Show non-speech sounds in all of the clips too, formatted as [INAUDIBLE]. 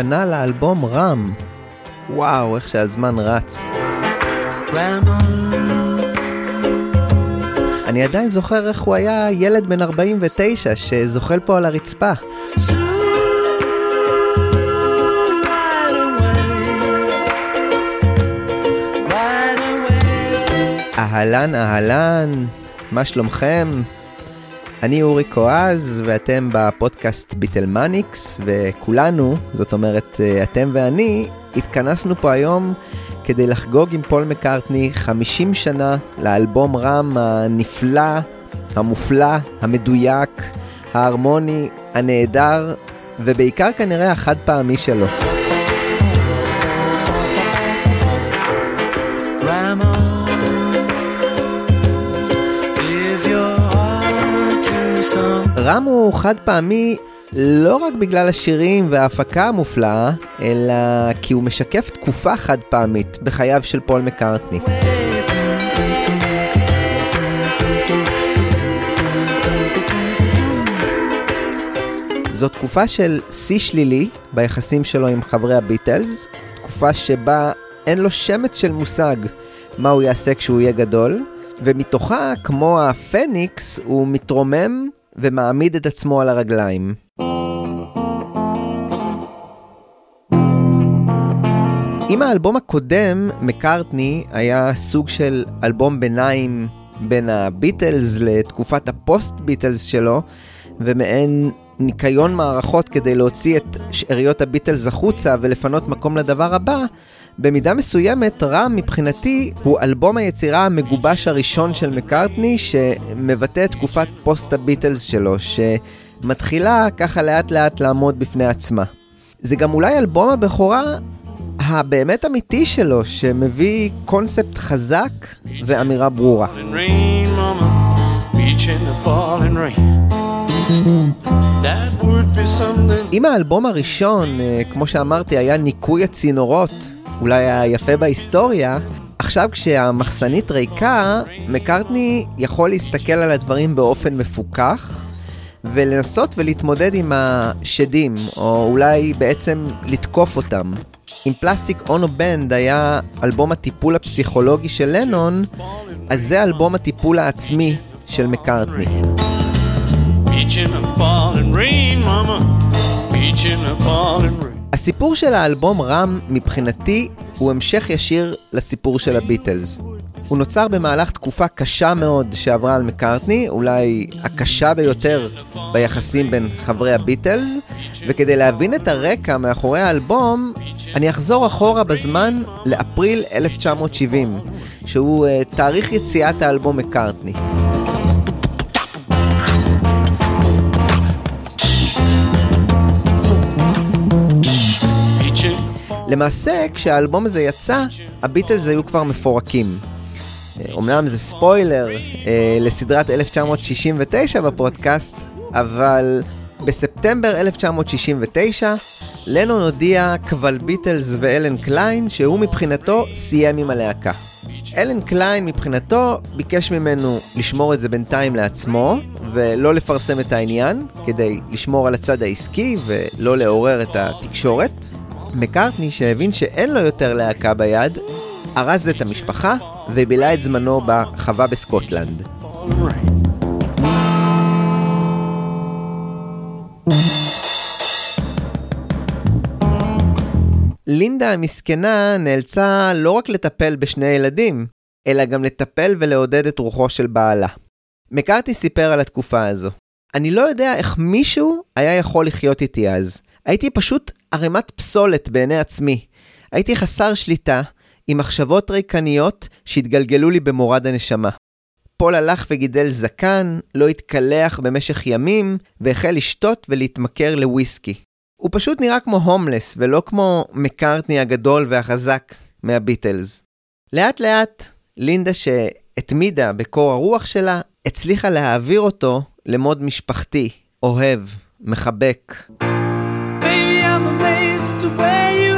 50 שנה לאלבום רם. וואו, איך שהזמן רץ. אני עדיין זוכר איך הוא היה ילד בן 49 שזוחל פה על הרצפה. אהלן אהלן, מה שלומכם? אני אורי קואז ואתם בפודקאסט ביטלמניקס וכולנו, זאת אומרת אתם ואני, התכנסנו פה היום כדי לחגוג עם פול מקארטני 50 שנה לאלבום רם הנפלא, המופלא, המדויק, ההרמוני, הנהדר ובעיקר כנראה החד פעמי שלו. רם הוא חד פעמי לא רק בגלל השירים וההפקה המופלאה, אלא כי הוא משקף תקופה חד פעמית בחייו של פול מקארטני. זו תקופה של שיא שלילי ביחסים שלו עם חברי הביטלס, תקופה שבה אין לו שמץ של מושג מה הוא יעשה כשהוא יהיה גדול, ומתוכה, כמו הפניקס, הוא מתרומם ומעמיד את עצמו על הרגליים. עם האלבום הקודם, מקארטני היה סוג של אלבום ביניים בין הביטלס לתקופת הפוסט ביטלס שלו, ומעין ניקיון מערכות כדי להוציא את שאריות הביטלס החוצה ולפנות מקום לדבר הבא, במידה מסוימת רם מבחינתי הוא אלבום היצירה המגובש הראשון של מקארטני שמבטא את תקופת פוסט הביטלס שלו, שמתחילה ככה לאט לאט לעמוד בפני עצמה. זה גם אולי אלבום הבכורה הבאמת אמיתי שלו, שמביא קונספט חזק ואמירה ברורה. אם האלבום הראשון, אה, כמו שאמרתי, היה ניקוי הצינורות, אולי היפה בהיסטוריה, עכשיו כשהמחסנית ריקה, מקארטני יכול להסתכל על הדברים באופן מפוכח, ולנסות ולהתמודד עם השדים, או אולי בעצם לתקוף אותם. אם פלסטיק אונו בנד היה אלבום הטיפול הפסיכולוגי של לנון, אז זה אלבום הטיפול העצמי של מקארטני. הסיפור של האלבום רם מבחינתי הוא המשך ישיר לסיפור של הביטלס. הוא נוצר במהלך תקופה קשה מאוד שעברה על מקארטני, אולי הקשה ביותר ביחסים בין חברי הביטלס, וכדי להבין את הרקע מאחורי האלבום, אני אחזור אחורה בזמן לאפריל 1970, שהוא uh, תאריך יציאת האלבום מקארטני. למעשה, כשהאלבום הזה יצא, הביטלס היו כבר מפורקים. אמנם זה ספוילר אה, לסדרת 1969 בפודקאסט, אבל בספטמבר 1969, לנון הודיע קבל ביטלס ואלן קליין שהוא מבחינתו סיים עם הלהקה. אלן קליין מבחינתו ביקש ממנו לשמור את זה בינתיים לעצמו ולא לפרסם את העניין כדי לשמור על הצד העסקי ולא לעורר את התקשורת. מקארטני שהבין שאין לו יותר להקה ביד, ארז את המשפחה ובילה את זמנו בחווה בסקוטלנד. לינדה המסכנה נאלצה לא רק לטפל בשני ילדים, אלא גם לטפל ולעודד את רוחו של בעלה. מקארטי סיפר על התקופה הזו. אני לא יודע איך מישהו היה יכול לחיות איתי אז. הייתי פשוט ערימת פסולת בעיני עצמי. הייתי חסר שליטה, עם מחשבות ריקניות שהתגלגלו לי במורד הנשמה. פול הלך וגידל זקן, לא התקלח במשך ימים, והחל לשתות ולהתמכר לוויסקי. הוא פשוט נראה כמו הומלס, ולא כמו מקארטני הגדול והחזק מהביטלס. לאט לאט, לינדה שהתמידה בקור הרוח שלה, הצליחה להעביר אותו למוד משפחתי, אוהב, מחבק. I'm amazed the way you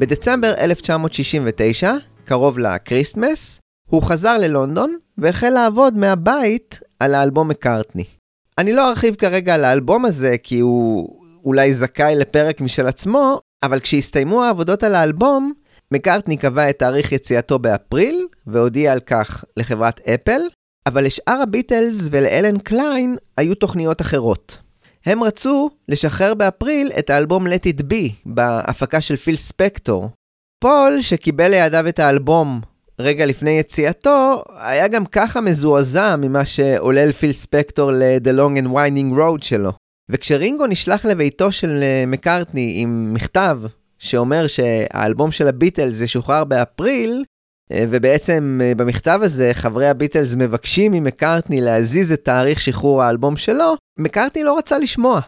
בדצמבר 1969, קרוב לקריסטמס, הוא חזר ללונדון והחל לעבוד מהבית על האלבום מקארטני. אני לא ארחיב כרגע על האלבום הזה כי הוא אולי זכאי לפרק משל עצמו, אבל כשהסתיימו העבודות על האלבום, מקארטני קבע את תאריך יציאתו באפריל, והודיע על כך לחברת אפל, אבל לשאר הביטלס ולאלן קליין היו תוכניות אחרות. הם רצו לשחרר באפריל את האלבום Let It Be בהפקה של פיל ספקטור. פול, שקיבל לידיו את האלבום רגע לפני יציאתו, היה גם ככה מזועזע ממה שעולל פיל ספקטור ל-The Long and Winding Road שלו. וכשרינגו נשלח לביתו של אה, מקארטני עם מכתב שאומר שהאלבום של הביטלס ישוחרר באפריל, אה, ובעצם אה, במכתב הזה חברי הביטלס מבקשים ממקארטני להזיז את תאריך שחרור האלבום שלו, מקארטני לא רצה לשמוע,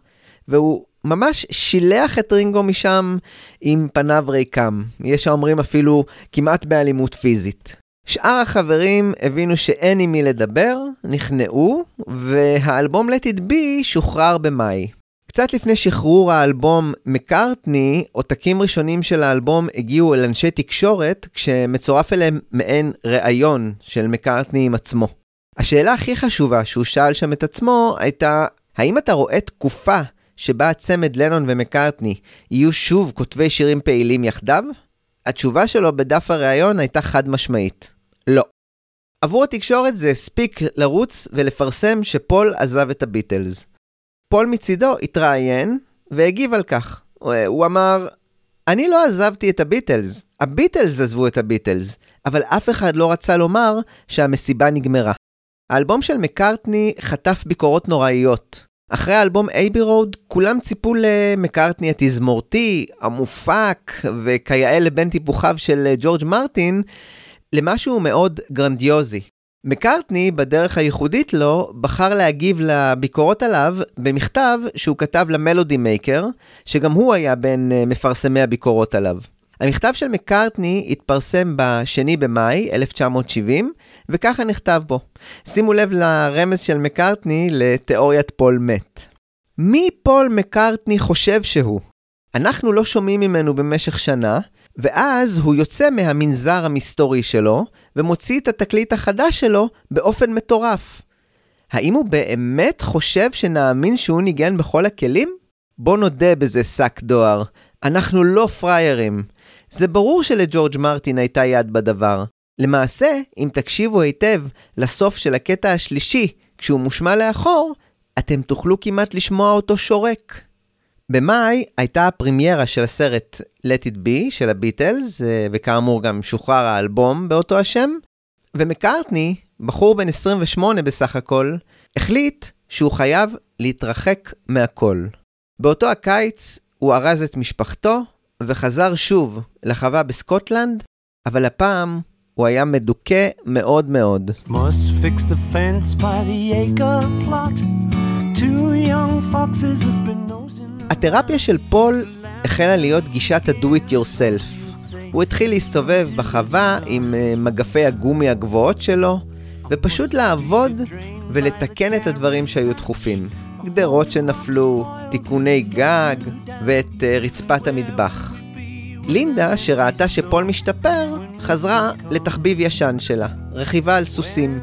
והוא ממש שילח את רינגו משם עם פניו ריקם. יש האומרים אפילו כמעט באלימות פיזית. שאר החברים הבינו שאין עם מי לדבר, נכנעו, והאלבום Let It Be שוחרר במאי. קצת לפני שחרור האלבום מקארטני, עותקים ראשונים של האלבום הגיעו אל אנשי תקשורת, כשמצורף אליהם מעין ראיון של מקארטני עם עצמו. השאלה הכי חשובה שהוא שאל שם את עצמו הייתה, האם אתה רואה תקופה שבה הצמד לנון ומקארטני יהיו שוב כותבי שירים פעילים יחדיו? התשובה שלו בדף הראיון הייתה חד משמעית, לא. עבור התקשורת זה הספיק לרוץ ולפרסם שפול עזב את הביטלס. פול מצידו התראיין והגיב על כך. הוא אמר, אני לא עזבתי את הביטלס, הביטלס עזבו את הביטלס, אבל אף אחד לא רצה לומר שהמסיבה נגמרה. האלבום של מקארטני חטף ביקורות נוראיות. אחרי האלבום אייבי רוד, כולם ציפו למקארטני התזמורתי, המופק, וכיאה לבן טיפוחיו של ג'ורג' מרטין, למשהו מאוד גרנדיוזי. מקארטני, בדרך הייחודית לו, בחר להגיב לביקורות עליו במכתב שהוא כתב למלודי מייקר, שגם הוא היה בין אה, מפרסמי הביקורות עליו. המכתב של מקארטני התפרסם ב-2 במאי 1970, וככה נכתב בו. שימו לב לרמז של מקארטני לתיאוריית פול מת. מי פול מקארטני חושב שהוא? אנחנו לא שומעים ממנו במשך שנה, ואז הוא יוצא מהמנזר המסתורי שלו, ומוציא את התקליט החדש שלו באופן מטורף. האם הוא באמת חושב שנאמין שהוא ניגן בכל הכלים? בוא נודה בזה שק דואר, אנחנו לא פריירים. זה ברור שלג'ורג' מרטין הייתה יד בדבר. למעשה, אם תקשיבו היטב לסוף של הקטע השלישי, כשהוא מושמע לאחור, אתם תוכלו כמעט לשמוע אותו שורק. במאי הייתה הפרימיירה של הסרט Let It Be של הביטלס, אה, וכאמור גם שוחרר האלבום באותו השם, ומקארטני, בחור בן 28 בסך הכל, החליט שהוא חייב להתרחק מהכל. באותו הקיץ הוא ארז את משפחתו וחזר שוב לחווה בסקוטלנד, אבל הפעם הוא היה מדוכא מאוד מאוד. התרפיה של פול החלה להיות גישת ה-do it yourself. הוא התחיל להסתובב בחווה עם אה, מגפי הגומי הגבוהות שלו, ופשוט לעבוד ולתקן את הדברים שהיו דחופים. גדרות שנפלו, תיקוני גג ואת uh, רצפת המטבח. לינדה, שראתה שפול משתפר, חזרה לתחביב ישן שלה, רכיבה על סוסים.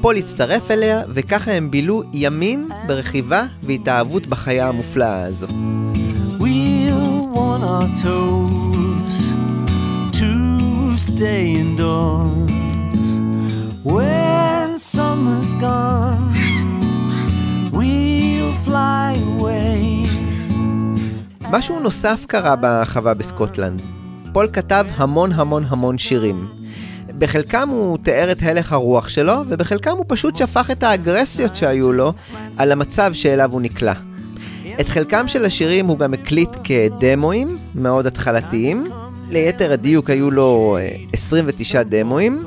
פול הצטרף אליה, וככה הם בילו ימים ברכיבה והתאהבות בחיה המופלאה הזו. We'll. משהו נוסף קרה בחווה בסקוטלנד. פול כתב המון המון המון שירים. בחלקם הוא תיאר את הלך הרוח שלו, ובחלקם הוא פשוט שפך את האגרסיות שהיו לו על המצב שאליו הוא נקלע. את חלקם של השירים הוא גם הקליט כדמואים, מאוד התחלתיים. ליתר הדיוק היו לו 29 אה, דמואים.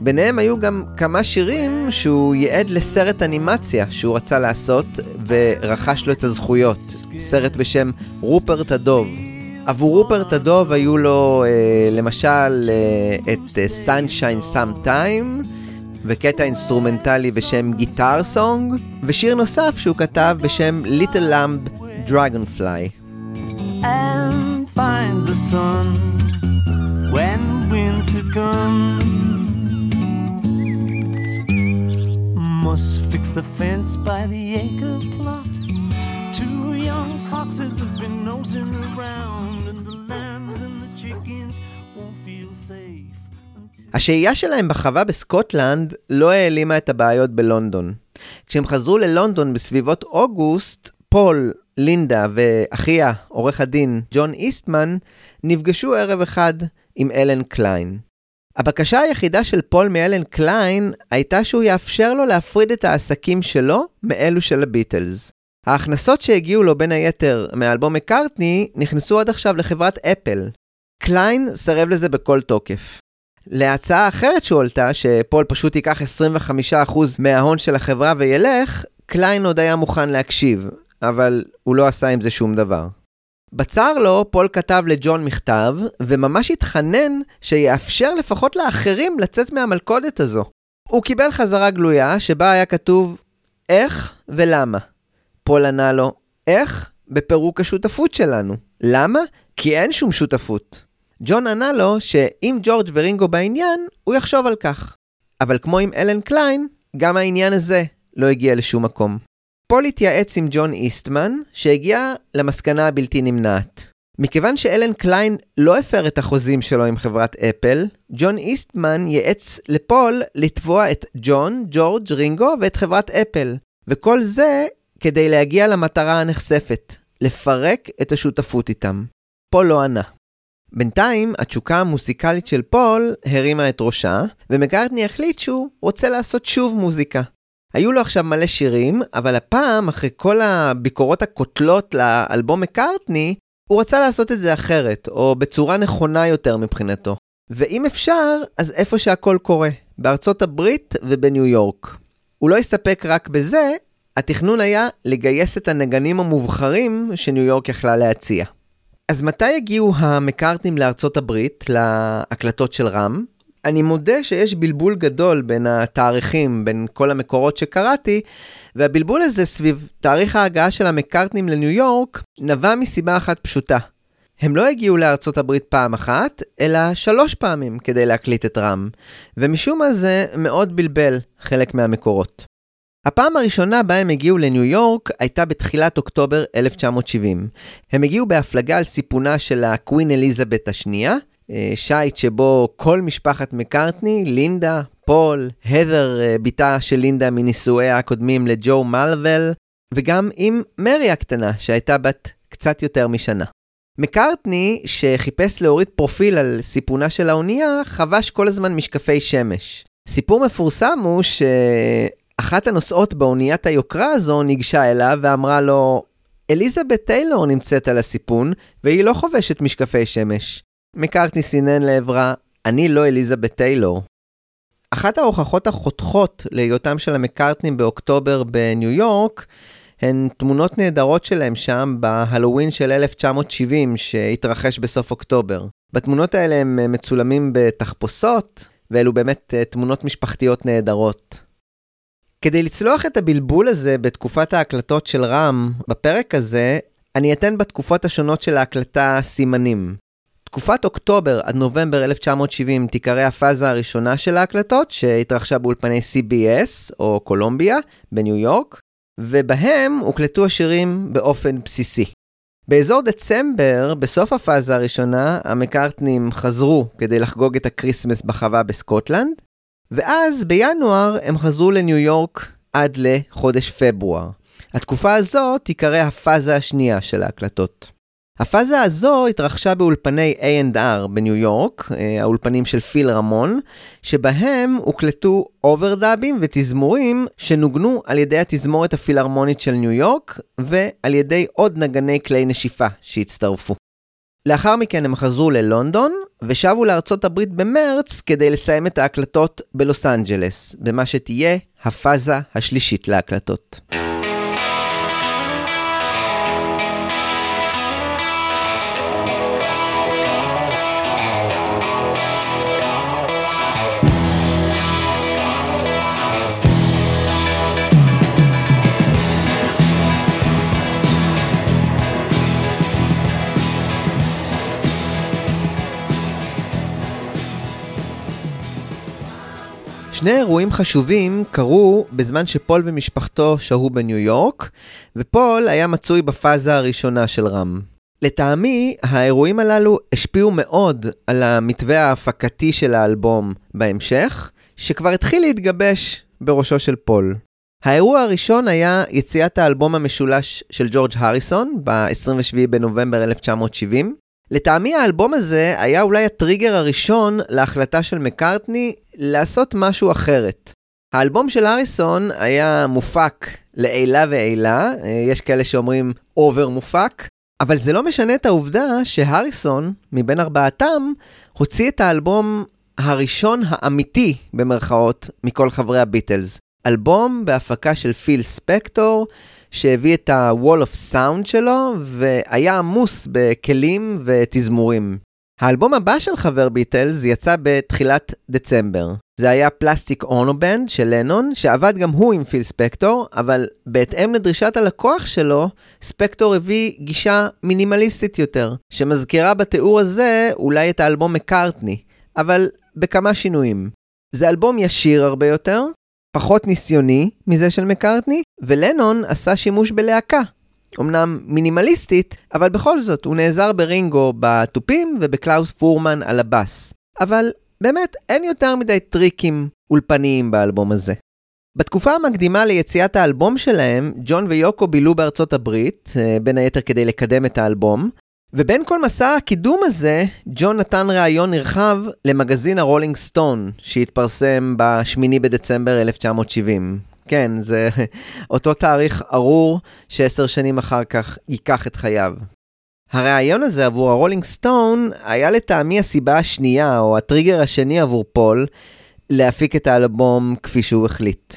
ביניהם היו גם כמה שירים שהוא ייעד לסרט אנימציה שהוא רצה לעשות ורכש לו את הזכויות. סרט בשם רופרט הדוב. עבור רופרט הדוב היו לו אה, למשל אה, את אה, Sunshine Sometime וקטע אינסטרומנטלי בשם גיטר סונג ושיר נוסף שהוא כתב בשם Little Lamb Dragonfly. And find the sun when winter comes. Must fix the fence by the acre plot. Two young foxes have been nosing around, and the lambs and the chickens won't feel safe. השהייה שלהם בחווה בסקוטלנד לא העלימה את הבעיות בלונדון. כשהם חזרו ללונדון בסביבות אוגוסט, פול, לינדה ואחיה, עורך הדין ג'ון איסטמן, נפגשו ערב אחד עם אלן קליין. הבקשה היחידה של פול מאלן קליין הייתה שהוא יאפשר לו להפריד את העסקים שלו מאלו של הביטלס. ההכנסות שהגיעו לו בין היתר מאלבום מקארטני נכנסו עד עכשיו לחברת אפל. קליין סירב לזה בכל תוקף. להצעה אחרת שהועלתה, שפול פשוט ייקח 25% מההון של החברה וילך, קליין עוד היה מוכן להקשיב, אבל הוא לא עשה עם זה שום דבר. בצר לו, פול כתב לג'ון מכתב, וממש התחנן שיאפשר לפחות לאחרים לצאת מהמלכודת הזו. הוא קיבל חזרה גלויה, שבה היה כתוב איך ולמה. פול ענה לו, איך? בפירוק השותפות שלנו. למה? כי אין שום שותפות. ג'ון ענה לו שאם ג'ורג' ורינגו בעניין, הוא יחשוב על כך. אבל כמו עם אלן קליין, גם העניין הזה לא הגיע לשום מקום. פול התייעץ עם ג'ון איסטמן, שהגיע למסקנה הבלתי נמנעת. מכיוון שאלן קליין לא הפר את החוזים שלו עם חברת אפל, ג'ון איסטמן ייעץ לפול לתבוע את ג'ון, ג'ורג', רינגו ואת חברת אפל. וכל זה כדי להגיע למטרה הנחשפת, לפרק את השותפות איתם. פול לא ענה. בינתיים, התשוקה המוסיקלית של פול הרימה את ראשה, ומקארטני החליט שהוא רוצה לעשות שוב מוזיקה. היו לו עכשיו מלא שירים, אבל הפעם, אחרי כל הביקורות הקוטלות לאלבום מקארטני, הוא רצה לעשות את זה אחרת, או בצורה נכונה יותר מבחינתו. ואם אפשר, אז איפה שהכל קורה, בארצות הברית ובניו יורק. הוא לא הסתפק רק בזה, התכנון היה לגייס את הנגנים המובחרים שניו יורק יכלה להציע. אז מתי הגיעו המקארטנים לארצות הברית, להקלטות של רם? אני מודה שיש בלבול גדול בין התאריכים, בין כל המקורות שקראתי, והבלבול הזה סביב תאריך ההגעה של המקארטנים לניו יורק נבע מסיבה אחת פשוטה. הם לא הגיעו לארצות הברית פעם אחת, אלא שלוש פעמים כדי להקליט את רם, ומשום מה זה מאוד בלבל חלק מהמקורות. הפעם הראשונה בה הם הגיעו לניו יורק הייתה בתחילת אוקטובר 1970. הם הגיעו בהפלגה על סיפונה של הקווין אליזבת השנייה, שייט שבו כל משפחת מקארטני, לינדה, פול, הדר, אה, בתה של לינדה מנישואיה הקודמים לג'ו מלוול, וגם עם מרי הקטנה, שהייתה בת קצת יותר משנה. מקארטני, שחיפש להוריד פרופיל על סיפונה של האונייה, חבש כל הזמן משקפי שמש. סיפור מפורסם הוא שאחת הנוסעות באוניית היוקרה הזו ניגשה אליו ואמרה לו, אליזבת טיילור נמצאת על הסיפון, והיא לא חובשת משקפי שמש. מקארטני סינן לעברה, אני לא אליזבת טיילור. אחת ההוכחות החותכות להיותם של המקארטנים באוקטובר בניו יורק, הן תמונות נהדרות שלהם שם בהלואוין של 1970 שהתרחש בסוף אוקטובר. בתמונות האלה הם מצולמים בתחפושות, ואלו באמת אה, תמונות משפחתיות נהדרות. כדי לצלוח את הבלבול הזה בתקופת ההקלטות של רם, בפרק הזה, אני אתן בתקופות השונות של ההקלטה סימנים. תקופת אוקטובר עד נובמבר 1970 תיקרא הפאזה הראשונה של ההקלטות, שהתרחשה באולפני CBS או קולומביה בניו יורק, ובהם הוקלטו השירים באופן בסיסי. באזור דצמבר, בסוף הפאזה הראשונה, המקארטנים חזרו כדי לחגוג את הקריסמס בחווה בסקוטלנד, ואז בינואר הם חזרו לניו יורק עד לחודש פברואר. התקופה הזו תיקרא הפאזה השנייה של ההקלטות. הפאזה הזו התרחשה באולפני A&R בניו יורק, אה, האולפנים של פיל רמון, שבהם הוקלטו אוברדאבים ותזמורים שנוגנו על ידי התזמורת הפילהרמונית של ניו יורק, ועל ידי עוד נגני כלי נשיפה שהצטרפו. לאחר מכן הם חזרו ללונדון, ושבו לארצות הברית במרץ כדי לסיים את ההקלטות בלוס אנג'לס, במה שתהיה הפאזה השלישית להקלטות. שני אירועים חשובים קרו בזמן שפול ומשפחתו שהו בניו יורק, ופול היה מצוי בפאזה הראשונה של רם. לטעמי, האירועים הללו השפיעו מאוד על המתווה ההפקתי של האלבום בהמשך, שכבר התחיל להתגבש בראשו של פול. האירוע הראשון היה יציאת האלבום המשולש של ג'ורג' הריסון ב-27 בנובמבר 1970. לטעמי האלבום הזה היה אולי הטריגר הראשון להחלטה של מקארטני לעשות משהו אחרת. האלבום של הריסון היה מופק לעילא ועילא, יש כאלה שאומרים over מופק, אבל זה לא משנה את העובדה שהריסון, מבין ארבעתם, הוציא את האלבום הראשון האמיתי, במרכאות, מכל חברי הביטלס. אלבום בהפקה של פיל ספקטור, שהביא את ה-wall of sound שלו, והיה עמוס בכלים ותזמורים. האלבום הבא של חבר ביטלס יצא בתחילת דצמבר. זה היה Plastic Ono Band של לנון, שעבד גם הוא עם פיל ספקטור, אבל בהתאם לדרישת הלקוח שלו, ספקטור הביא גישה מינימליסטית יותר, שמזכירה בתיאור הזה אולי את האלבום מקארטני, אבל בכמה שינויים. זה אלבום ישיר הרבה יותר, פחות ניסיוני מזה של מקארטני, ולנון עשה שימוש בלהקה. אמנם מינימליסטית, אבל בכל זאת, הוא נעזר ברינגו בתופים ובקלאוס פורמן על הבאס. אבל באמת, אין יותר מדי טריקים אולפניים באלבום הזה. בתקופה המקדימה ליציאת האלבום שלהם, ג'ון ויוקו בילו בארצות הברית, אה, בין היתר כדי לקדם את האלבום, ובין כל מסע הקידום הזה, ג'ון נתן ראיון נרחב למגזין הרולינג סטון, שהתפרסם ב-8 בדצמבר 1970. כן, זה [LAUGHS] אותו תאריך ארור שעשר שנים אחר כך ייקח את חייו. הראיון הזה עבור הרולינג סטון היה לטעמי הסיבה השנייה, או הטריגר השני עבור פול, להפיק את האלבום כפי שהוא החליט.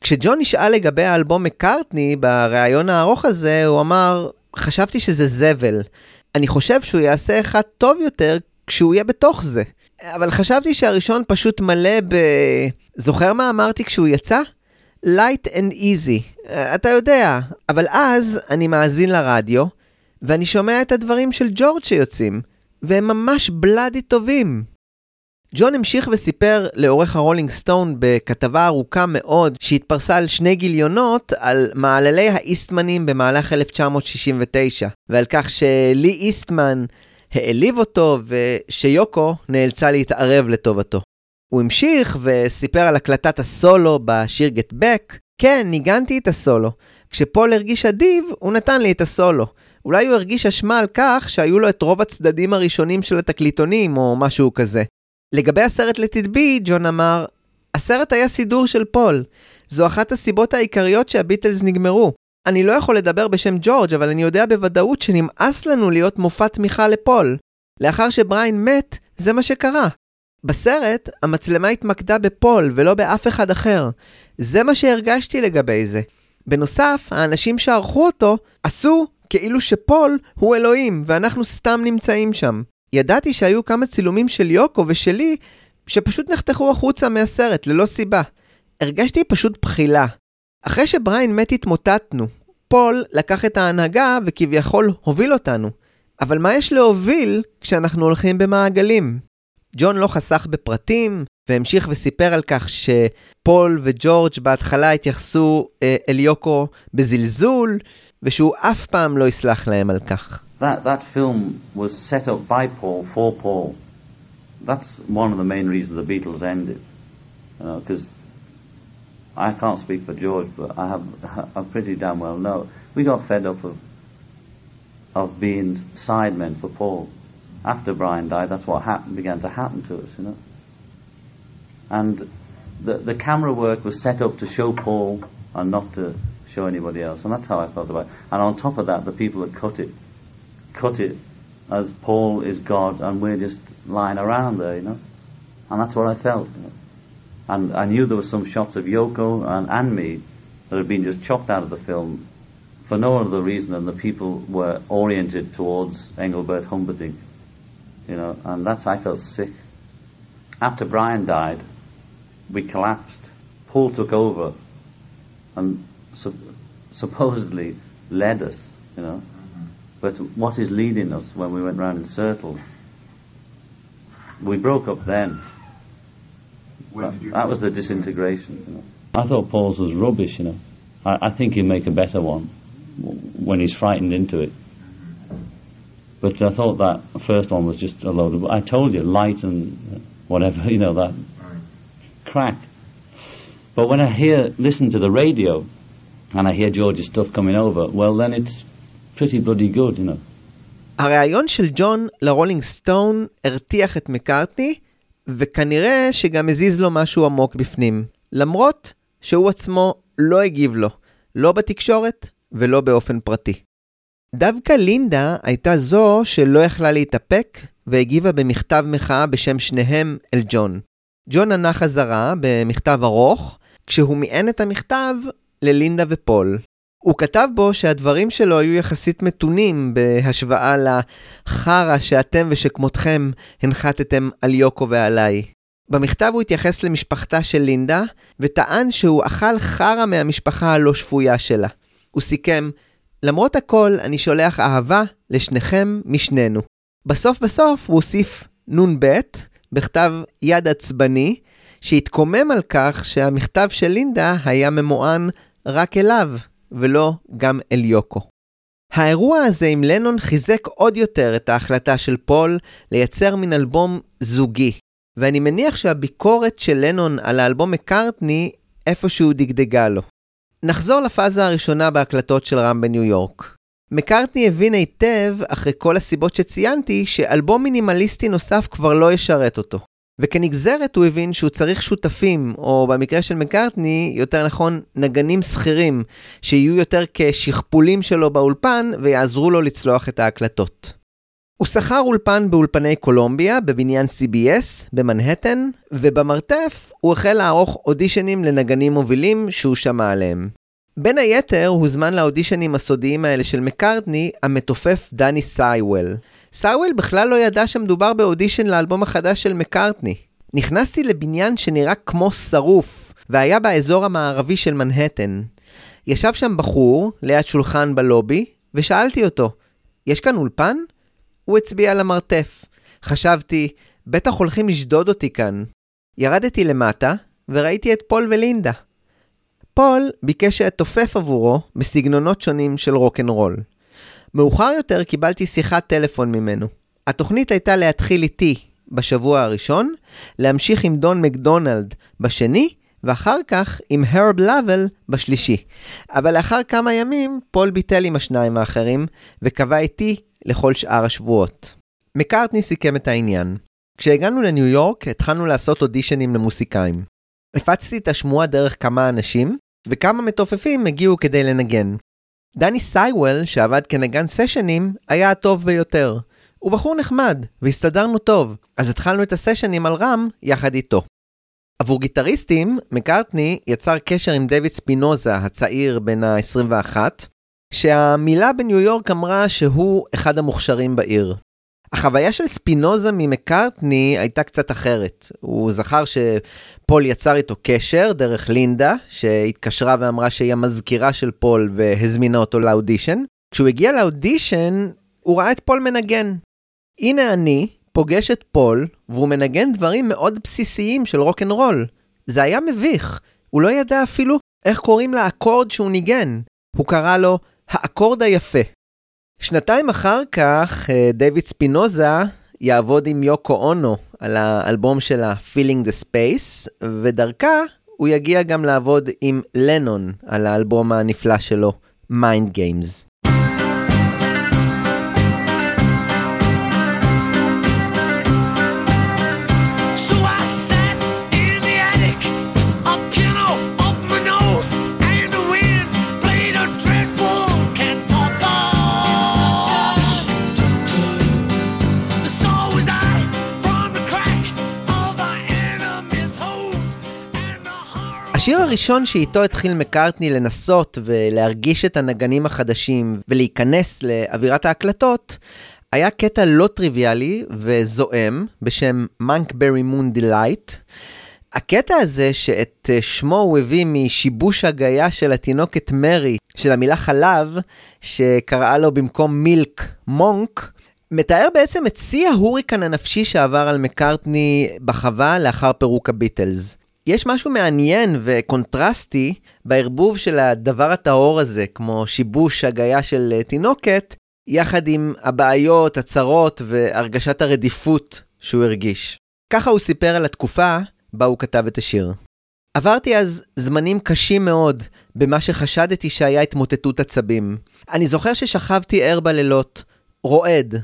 כשג'ון נשאל לגבי האלבום מקארטני בריאיון הארוך הזה, הוא אמר, חשבתי שזה זבל. אני חושב שהוא יעשה אחד טוב יותר כשהוא יהיה בתוך זה. אבל חשבתי שהראשון פשוט מלא ב... זוכר מה אמרתי כשהוא יצא? light and easy. אתה יודע, אבל אז אני מאזין לרדיו, ואני שומע את הדברים של ג'ורג' שיוצאים, והם ממש בלאדי טובים. ג'ון המשיך וסיפר לעורך הרולינג סטון בכתבה ארוכה מאוד שהתפרסה על שני גיליונות על מעללי האיסטמנים במהלך 1969 ועל כך שלי איסטמן העליב אותו ושיוקו נאלצה להתערב לטובתו. הוא המשיך וסיפר על הקלטת הסולו בשיר גט בק. כן, ניגנתי את הסולו. כשפול הרגיש אדיב, הוא נתן לי את הסולו. אולי הוא הרגיש אשמה על כך שהיו לו את רוב הצדדים הראשונים של התקליטונים או משהו כזה. לגבי הסרט לטדבי, ג'ון אמר, הסרט היה סידור של פול. זו אחת הסיבות העיקריות שהביטלס נגמרו. אני לא יכול לדבר בשם ג'ורג', אבל אני יודע בוודאות שנמאס לנו להיות מופע תמיכה לפול. לאחר שבריין מת, זה מה שקרה. בסרט, המצלמה התמקדה בפול ולא באף אחד אחר. זה מה שהרגשתי לגבי זה. בנוסף, האנשים שערכו אותו עשו כאילו שפול הוא אלוהים, ואנחנו סתם נמצאים שם. ידעתי שהיו כמה צילומים של יוקו ושלי שפשוט נחתכו החוצה מהסרט, ללא סיבה. הרגשתי פשוט בחילה. אחרי שבריין מת התמוטטנו. פול לקח את ההנהגה וכביכול הוביל אותנו. אבל מה יש להוביל כשאנחנו הולכים במעגלים? ג'ון לא חסך בפרטים, והמשיך וסיפר על כך שפול וג'ורג' בהתחלה התייחסו אה, אל יוקו בזלזול, ושהוא אף פעם לא יסלח להם על כך. That, that film was set up by Paul for Paul. That's one of the main reasons the Beatles ended. Uh, because I can't speak for George, but I have [LAUGHS] I pretty damn well know. We got fed up of of being sidemen for Paul. After Brian died, that's what happened, began to happen to us, you know. And the the camera work was set up to show Paul and not to show anybody else, and that's how I felt about it. And on top of that, the people that cut it cut it as Paul is God and we're just lying around there, you know. And that's what I felt. You know? And I knew there were some shots of Yoko and, and me that had been just chopped out of the film for no other reason than the people were oriented towards Engelbert Humperdinck, you know, and that's, I felt sick. After Brian died, we collapsed. Paul took over and su- supposedly led us, you know. But what is leading us when we went round in circles? We broke up then. When did you? That was the disintegration. You know. I thought Paul's was rubbish, you know. I, I think he'd make a better one when he's frightened into it. But I thought that first one was just a load of. I told you, light and whatever, [LAUGHS] you know, that crack. But when I hear, listen to the radio, and I hear George's stuff coming over, well, then it's pretty bloody good, you know. הרעיון של ג'ון לרולינג סטון הרתיח את מקארטני, וכנראה שגם הזיז לו משהו עמוק בפנים, למרות שהוא עצמו לא הגיב לו, לא בתקשורת ולא באופן פרטי. דווקא לינדה הייתה זו שלא יכלה להתאפק, והגיבה במכתב מחאה בשם שניהם אל ג'ון. ג'ון ענה חזרה במכתב ארוך, כשהוא מיען את המכתב ללינדה ופול. הוא כתב בו שהדברים שלו היו יחסית מתונים בהשוואה לחרא שאתם ושכמותכם הנחתתם על יוקו ועליי. במכתב הוא התייחס למשפחתה של לינדה, וטען שהוא אכל חרא מהמשפחה הלא שפויה שלה. הוא סיכם, למרות הכל, אני שולח אהבה לשניכם משנינו. בסוף בסוף הוא הוסיף נ"ב, בכתב יד עצבני, שהתקומם על כך שהמכתב של לינדה היה ממוען רק אליו, ולא גם אל יוקו. האירוע הזה עם לנון חיזק עוד יותר את ההחלטה של פול לייצר מין אלבום זוגי, ואני מניח שהביקורת של לנון על האלבום מקארטני איפשהו דגדגה לו. נחזור לפאזה הראשונה בהקלטות של רם בניו יורק. מקארטני הבין היטב, אחרי כל הסיבות שציינתי, שאלבום מינימליסטי נוסף כבר לא ישרת אותו. וכנגזרת הוא הבין שהוא צריך שותפים, או במקרה של מקארטני, יותר נכון, נגנים שכירים, שיהיו יותר כשכפולים שלו באולפן ויעזרו לו לצלוח את ההקלטות. הוא שכר אולפן באולפני קולומביה, בבניין CBS, במנהטן, ובמרתף הוא החל לערוך אודישנים לנגנים מובילים שהוא שמע עליהם. בין היתר הוזמן לאודישנים הסודיים האלה של מקארטני, המתופף דני סייוול. סייוול בכלל לא ידע שמדובר באודישן לאלבום החדש של מקארטני. נכנסתי לבניין שנראה כמו שרוף, והיה באזור המערבי של מנהטן. ישב שם בחור, ליד שולחן בלובי, ושאלתי אותו, יש כאן אולפן? הוא הצביע על המרתף. חשבתי, בטח הולכים לשדוד אותי כאן. ירדתי למטה, וראיתי את פול ולינדה. פול ביקש שאתופף עבורו בסגנונות שונים של רוקנרול. מאוחר יותר קיבלתי שיחת טלפון ממנו. התוכנית הייתה להתחיל איתי בשבוע הראשון, להמשיך עם דון מקדונלד בשני, ואחר כך עם הרב לאבל בשלישי. אבל לאחר כמה ימים, פול ביטל עם השניים האחרים, וקבע איתי לכל שאר השבועות. מקארטני סיכם את העניין. כשהגענו לניו יורק, התחלנו לעשות אודישנים למוסיקאים. הפצתי את השמועה דרך כמה אנשים, וכמה מתופפים הגיעו כדי לנגן. דני סייוול, שעבד כנגן סשנים, היה הטוב ביותר. הוא בחור נחמד, והסתדרנו טוב, אז התחלנו את הסשנים על רם יחד איתו. עבור גיטריסטים, מקארטני יצר קשר עם דויד ספינוזה, הצעיר בן ה-21, שהמילה בניו יורק אמרה שהוא אחד המוכשרים בעיר. החוויה של ספינוזה ממקארטני הייתה קצת אחרת. הוא זכר שפול יצר איתו קשר דרך לינדה, שהתקשרה ואמרה שהיא המזכירה של פול והזמינה אותו לאודישן. כשהוא הגיע לאודישן, הוא ראה את פול מנגן. הנה אני, פוגש את פול, והוא מנגן דברים מאוד בסיסיים של רוקנרול. זה היה מביך. הוא לא ידע אפילו איך קוראים לאקורד שהוא ניגן. הוא קרא לו האקורד היפה. שנתיים אחר כך, אה, דיוויד ספינוזה יעבוד עם יוקו אונו על האלבום שלה Feeling the Space, ודרכה הוא יגיע גם לעבוד עם לנון על האלבום הנפלא שלו, Mind Games. השיר הראשון שאיתו התחיל מקארטני לנסות ולהרגיש את הנגנים החדשים ולהיכנס לאווירת ההקלטות, היה קטע לא טריוויאלי וזועם בשם Monkberry Moon Delight. הקטע הזה שאת אה, שמו הוא הביא משיבוש הגייה של התינוקת מרי, של המילה חלב, שקראה לו במקום milk monk, מתאר בעצם את שיא ההוריקן הנפשי שעבר על מקארטני בחווה לאחר פירוק הביטלס. יש משהו מעניין וקונטרסטי בערבוב של הדבר הטהור הזה, כמו שיבוש הגיה של אה, תינוקת, יחד עם הבעיות, הצרות והרגשת הרדיפות שהוא הרגיש. ככה הוא סיפר על התקופה בה הוא כתב את השיר. עברתי אז זמנים קשים מאוד במה שחשדתי שהיה התמוטטות עצבים. אני זוכר ששכבתי ער בלילות, רועד.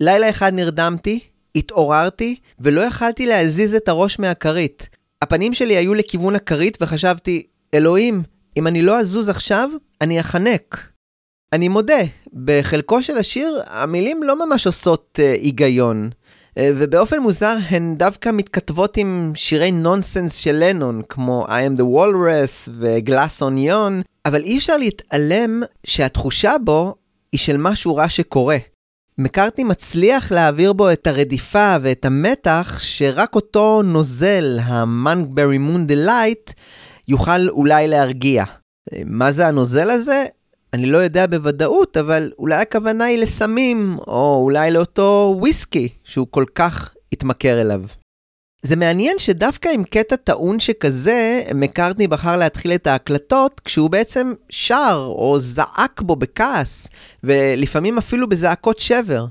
לילה אחד נרדמתי, התעוררתי, ולא יכלתי להזיז את הראש מהכרית. הפנים שלי היו לכיוון הכרית וחשבתי, אלוהים, אם אני לא אזוז עכשיו, אני אחנק. אני מודה, בחלקו של השיר המילים לא ממש עושות uh, היגיון. Uh, ובאופן מוזר הן דווקא מתכתבות עם שירי נונסנס של לנון, כמו I am the walrus ו-Glass on אבל אי אפשר להתעלם שהתחושה בו היא של משהו רע שקורה. מקארטני מצליח להעביר בו את הרדיפה ואת המתח שרק אותו נוזל, ה-Monkberry Moon Delight, יוכל אולי להרגיע. מה זה הנוזל הזה? אני לא יודע בוודאות, אבל אולי הכוונה היא לסמים, או אולי לאותו וויסקי שהוא כל כך התמכר אליו. זה מעניין שדווקא עם קטע טעון שכזה, מקארטני בחר להתחיל את ההקלטות כשהוא בעצם שר או זעק בו בכעס, ולפעמים אפילו בזעקות שבר.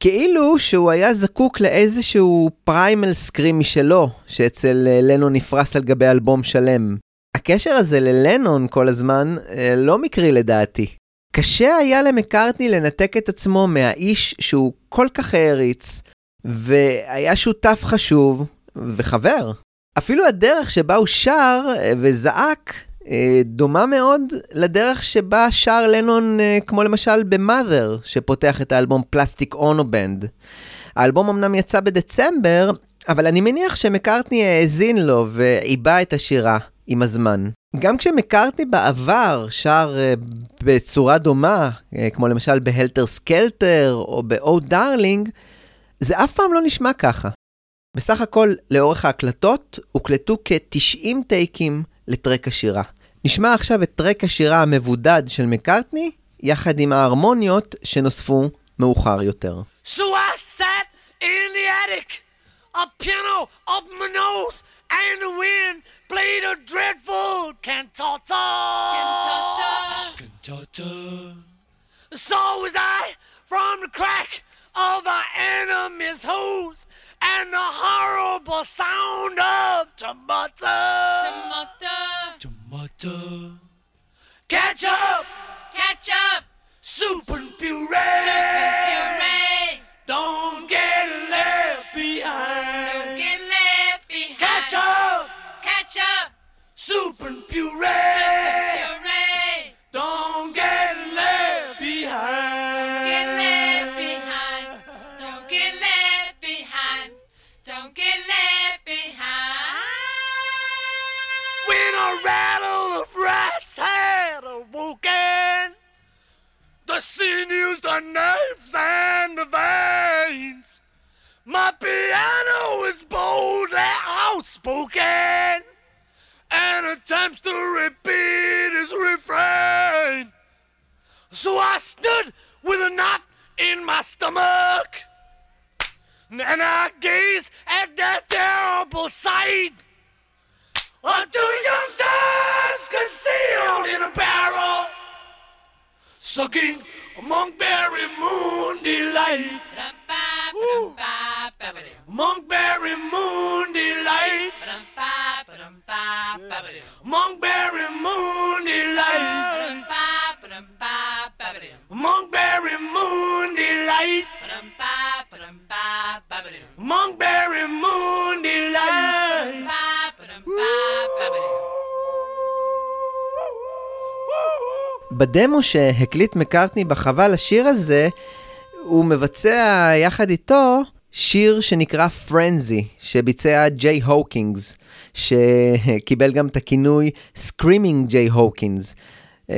כאילו שהוא היה זקוק לאיזשהו פריימל סקרים משלו, שאצל אה, לנון נפרס על גבי אלבום שלם. הקשר הזה ללנון כל הזמן אה, לא מקרי לדעתי. קשה היה למקארטני לנתק את עצמו מהאיש שהוא כל כך העריץ, והיה שותף חשוב וחבר. אפילו הדרך שבה הוא שר אה, וזעק אה, דומה מאוד לדרך שבה שר לנון, אה, כמו למשל ב-Mother, שפותח את האלבום Plastic Ono Band. האלבום אמנם יצא בדצמבר, אבל אני מניח שמקארטני האזין לו ועיבה את השירה עם הזמן. גם כשמקארטני בעבר שר בצורה דומה, כמו למשל ב-Helter Skelter או ב-Oh Darling, זה אף פעם לא נשמע ככה. בסך הכל, לאורך ההקלטות, הוקלטו כ-90 טייקים לטרק השירה. נשמע עכשיו את טרק השירה המבודד של מקארטני, יחד עם ההרמוניות שנוספו מאוחר יותר. So I sat in the attic, a piano up my nose, and the wind played a dreadful cantata. Cantata. Cantata. So was I from the crack of the enemy's host and the horrible sound of tomato. Tomato. Tomato. Ketchup. Ketchup. Soup and puree. Soup and puree. Don't get left behind. Don't get left behind. Ketchup. Ketchup. Soup and puree. Soup and puree. A rattle of rats had awoken, the sinews, the nerves, and the veins, my piano is boldly outspoken and attempts to repeat his refrain. So I stood with a knot in my stomach, and I gazed at that terrible sight. Of two youngsters concealed in a barrel, sucking monkberry moon delight. Ooh. Monkberry moon delight. Monkberry moon delight. Monkberry moon delight. Monkberry moon delight. בדמו שהקליט מקארטני בחווה לשיר הזה, הוא מבצע יחד איתו שיר שנקרא Frenzy, שביצע ג'יי הוקינס, שקיבל גם את הכינוי Screaming ג'יי הוקינס.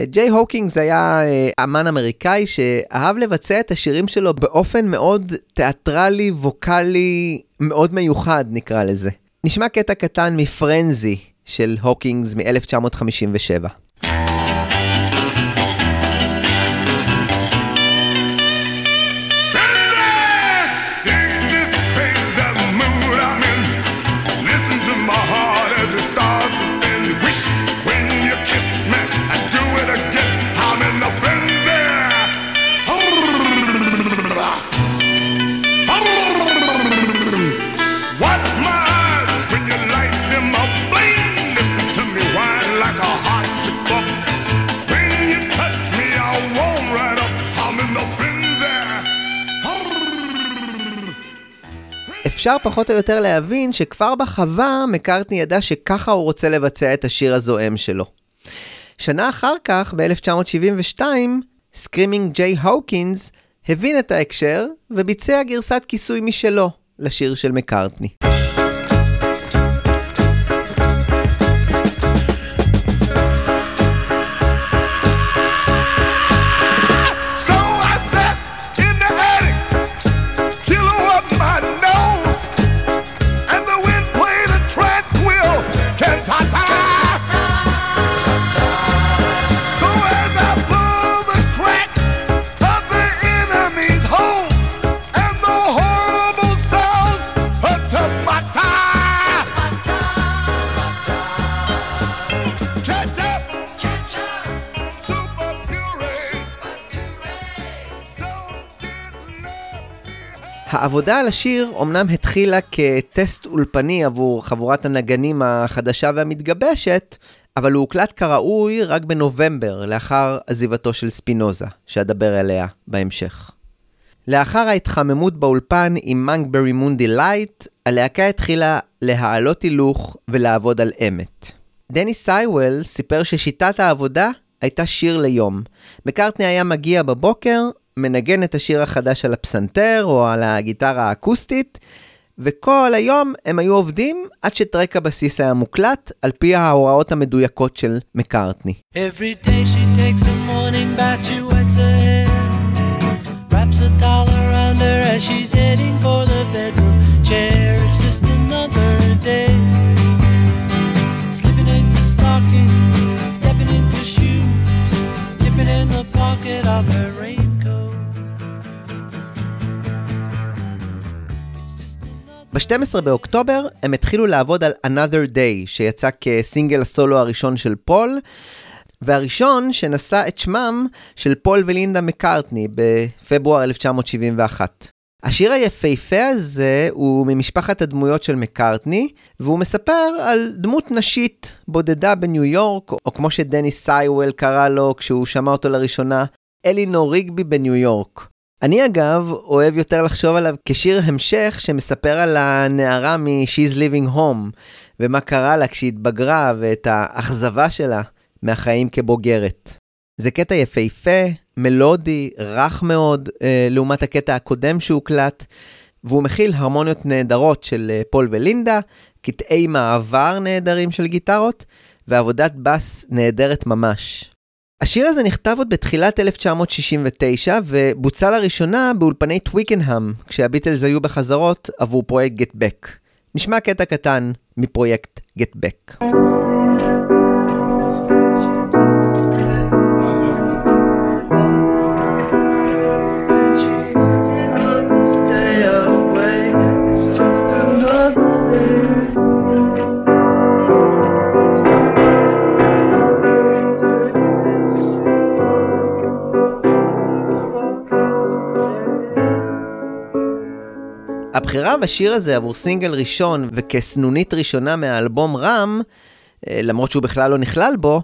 ג'יי הוקינס היה אה, אמן אמריקאי שאהב לבצע את השירים שלו באופן מאוד תיאטרלי, ווקאלי, מאוד מיוחד נקרא לזה. נשמע קטע קטן מפרנזי של הוקינגס מ-1957. אפשר פחות או יותר להבין שכבר בחווה מקארטני ידע שככה הוא רוצה לבצע את השיר הזועם שלו. שנה אחר כך, ב-1972, Screaming ג'יי הוקינס הבין את ההקשר וביצע גרסת כיסוי משלו לשיר של מקארטני. העבודה על השיר אומנם התחילה כטסט אולפני עבור חבורת הנגנים החדשה והמתגבשת, אבל הוא הוקלט כראוי רק בנובמבר, לאחר עזיבתו של ספינוזה, שאדבר עליה בהמשך. לאחר ההתחממות באולפן עם Monkberry Moon Delight, הלהקה התחילה להעלות הילוך ולעבוד על אמת. דני סייוול סיפר ששיטת העבודה הייתה שיר ליום. מקארטני היה מגיע בבוקר, מנגן את השיר החדש על הפסנתר או על הגיטרה האקוסטית, וכל היום הם היו עובדים עד שטרק הבסיס היה מוקלט, על פי ההוראות המדויקות של מקארטני. Stepping into shoes, dipping in the pocket of her raincoat. ב-12 באוקטובר הם התחילו לעבוד על Another Day, שיצא כסינגל הסולו הראשון של פול, והראשון שנשא את שמם של פול ולינדה מקארטני בפברואר 1971. השיר היפהפה הזה הוא ממשפחת הדמויות של מקארטני, והוא מספר על דמות נשית בודדה בניו יורק, או כמו שדני סייוול קרא לו כשהוא שמע אותו לראשונה, אלינור ריגבי בניו יורק. אני אגב אוהב יותר לחשוב עליו כשיר המשך שמספר על הנערה מ-She's Living Home, ומה קרה לה כשהיא התבגרה ואת האכזבה שלה מהחיים כבוגרת. זה קטע יפהפה, מלודי, רך מאוד, אה, לעומת הקטע הקודם שהוקלט, והוא מכיל הרמוניות נהדרות של אה, פול ולינדה, קטעי מעבר נהדרים של גיטרות, ועבודת בס נהדרת ממש. השיר הזה נכתב עוד בתחילת 1969 ובוצע לראשונה באולפני טוויקנהאם, כשהביטלס היו בחזרות עבור פרויקט גט בק. נשמע קטע קטן מפרויקט גט בק. הבחירה בשיר הזה עבור סינגל ראשון וכסנונית ראשונה מהאלבום רם, אה, למרות שהוא בכלל לא נכלל בו,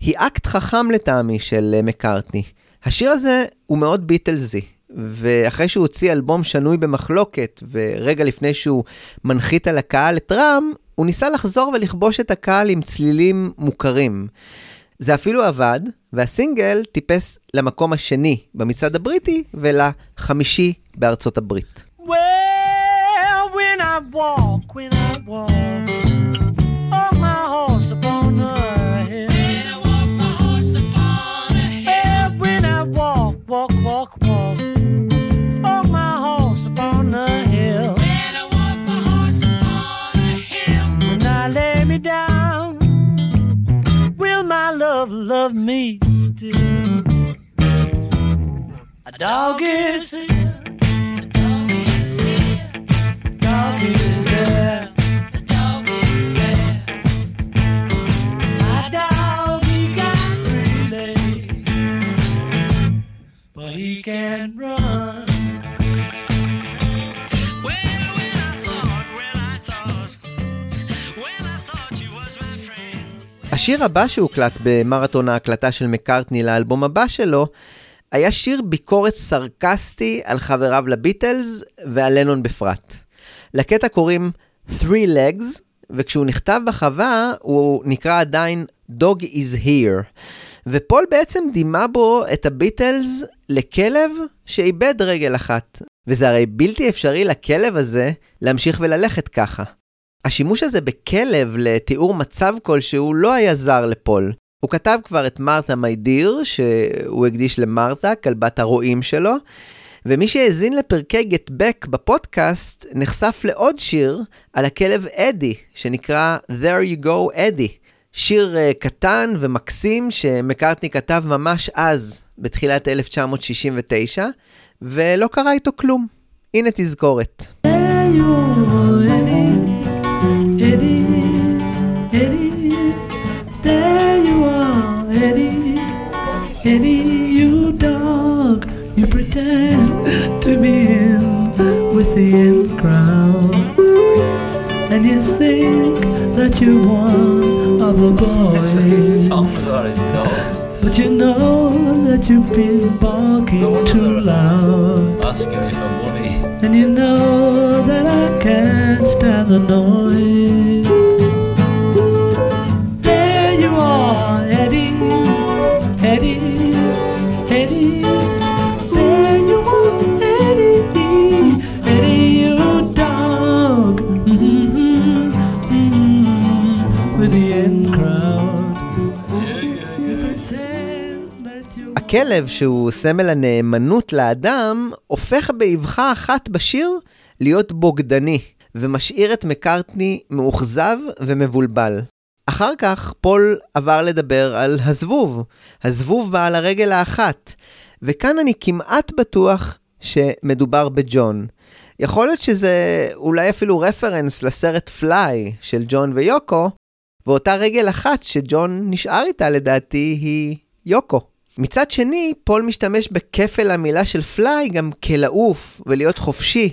היא אקט חכם לטעמי של אה, מקארטני. השיר הזה הוא מאוד ביטלזי, ואחרי שהוא הוציא אלבום שנוי במחלוקת, ורגע לפני שהוא מנחית על הקהל את רם, הוא ניסה לחזור ולכבוש את הקהל עם צלילים מוכרים. זה אפילו עבד, והסינגל טיפס למקום השני במצעד הבריטי ולחמישי בארצות הברית. Well, I walk, when I walk, on my horse upon the hill. And I walk my horse upon a hill. Yeah, when I walk, walk, walk, walk, on my horse upon the hill. And I walk my horse upon a hill. When I lay me down, will my love love me still? A dog is here, השיר הבא שהוקלט במרתון ההקלטה של מקארטני לאלבום הבא שלו, היה שיר ביקורת סרקסטי על חבריו לביטלס ועל לנון בפרט. לקטע קוראים Three Legs, וכשהוא נכתב בחווה, הוא נקרא עדיין Dog is Here. ופול בעצם דימה בו את הביטלס לכלב שאיבד רגל אחת. וזה הרי בלתי אפשרי לכלב הזה להמשיך וללכת ככה. השימוש הזה בכלב לתיאור מצב כלשהו לא היה זר לפול. הוא כתב כבר את מרתה מיידיר, שהוא הקדיש למרתה, כלבת הרועים שלו, ומי שהאזין לפרקי גט בק בפודקאסט, נחשף לעוד שיר על הכלב אדי, שנקרא There You Go אדי. שיר uh, קטן ומקסים שמקארטני כתב ממש אז, בתחילת 1969, ולא קרה איתו כלום. הנה תזכורת. Eddie, Eddie, Eddie. Eddie, Eddie, you dog. You pretend to be in with the in crowd, and you think that you're one of the boys. [LAUGHS] I'm sorry, dog. But you know that you've been barking too loud. Asking if I'm money. And you know that I can't stand the noise. הכלב, שהוא סמל הנאמנות לאדם, הופך באבחה אחת בשיר להיות בוגדני, ומשאיר את מקארטני מאוכזב ומבולבל. אחר כך פול עבר לדבר על הזבוב, הזבוב בעל הרגל האחת, וכאן אני כמעט בטוח שמדובר בג'ון. יכול להיות שזה אולי אפילו רפרנס לסרט פליי של ג'ון ויוקו, ואותה רגל אחת שג'ון נשאר איתה לדעתי היא יוקו. מצד שני, פול משתמש בכפל המילה של fly גם כלעוף ולהיות חופשי,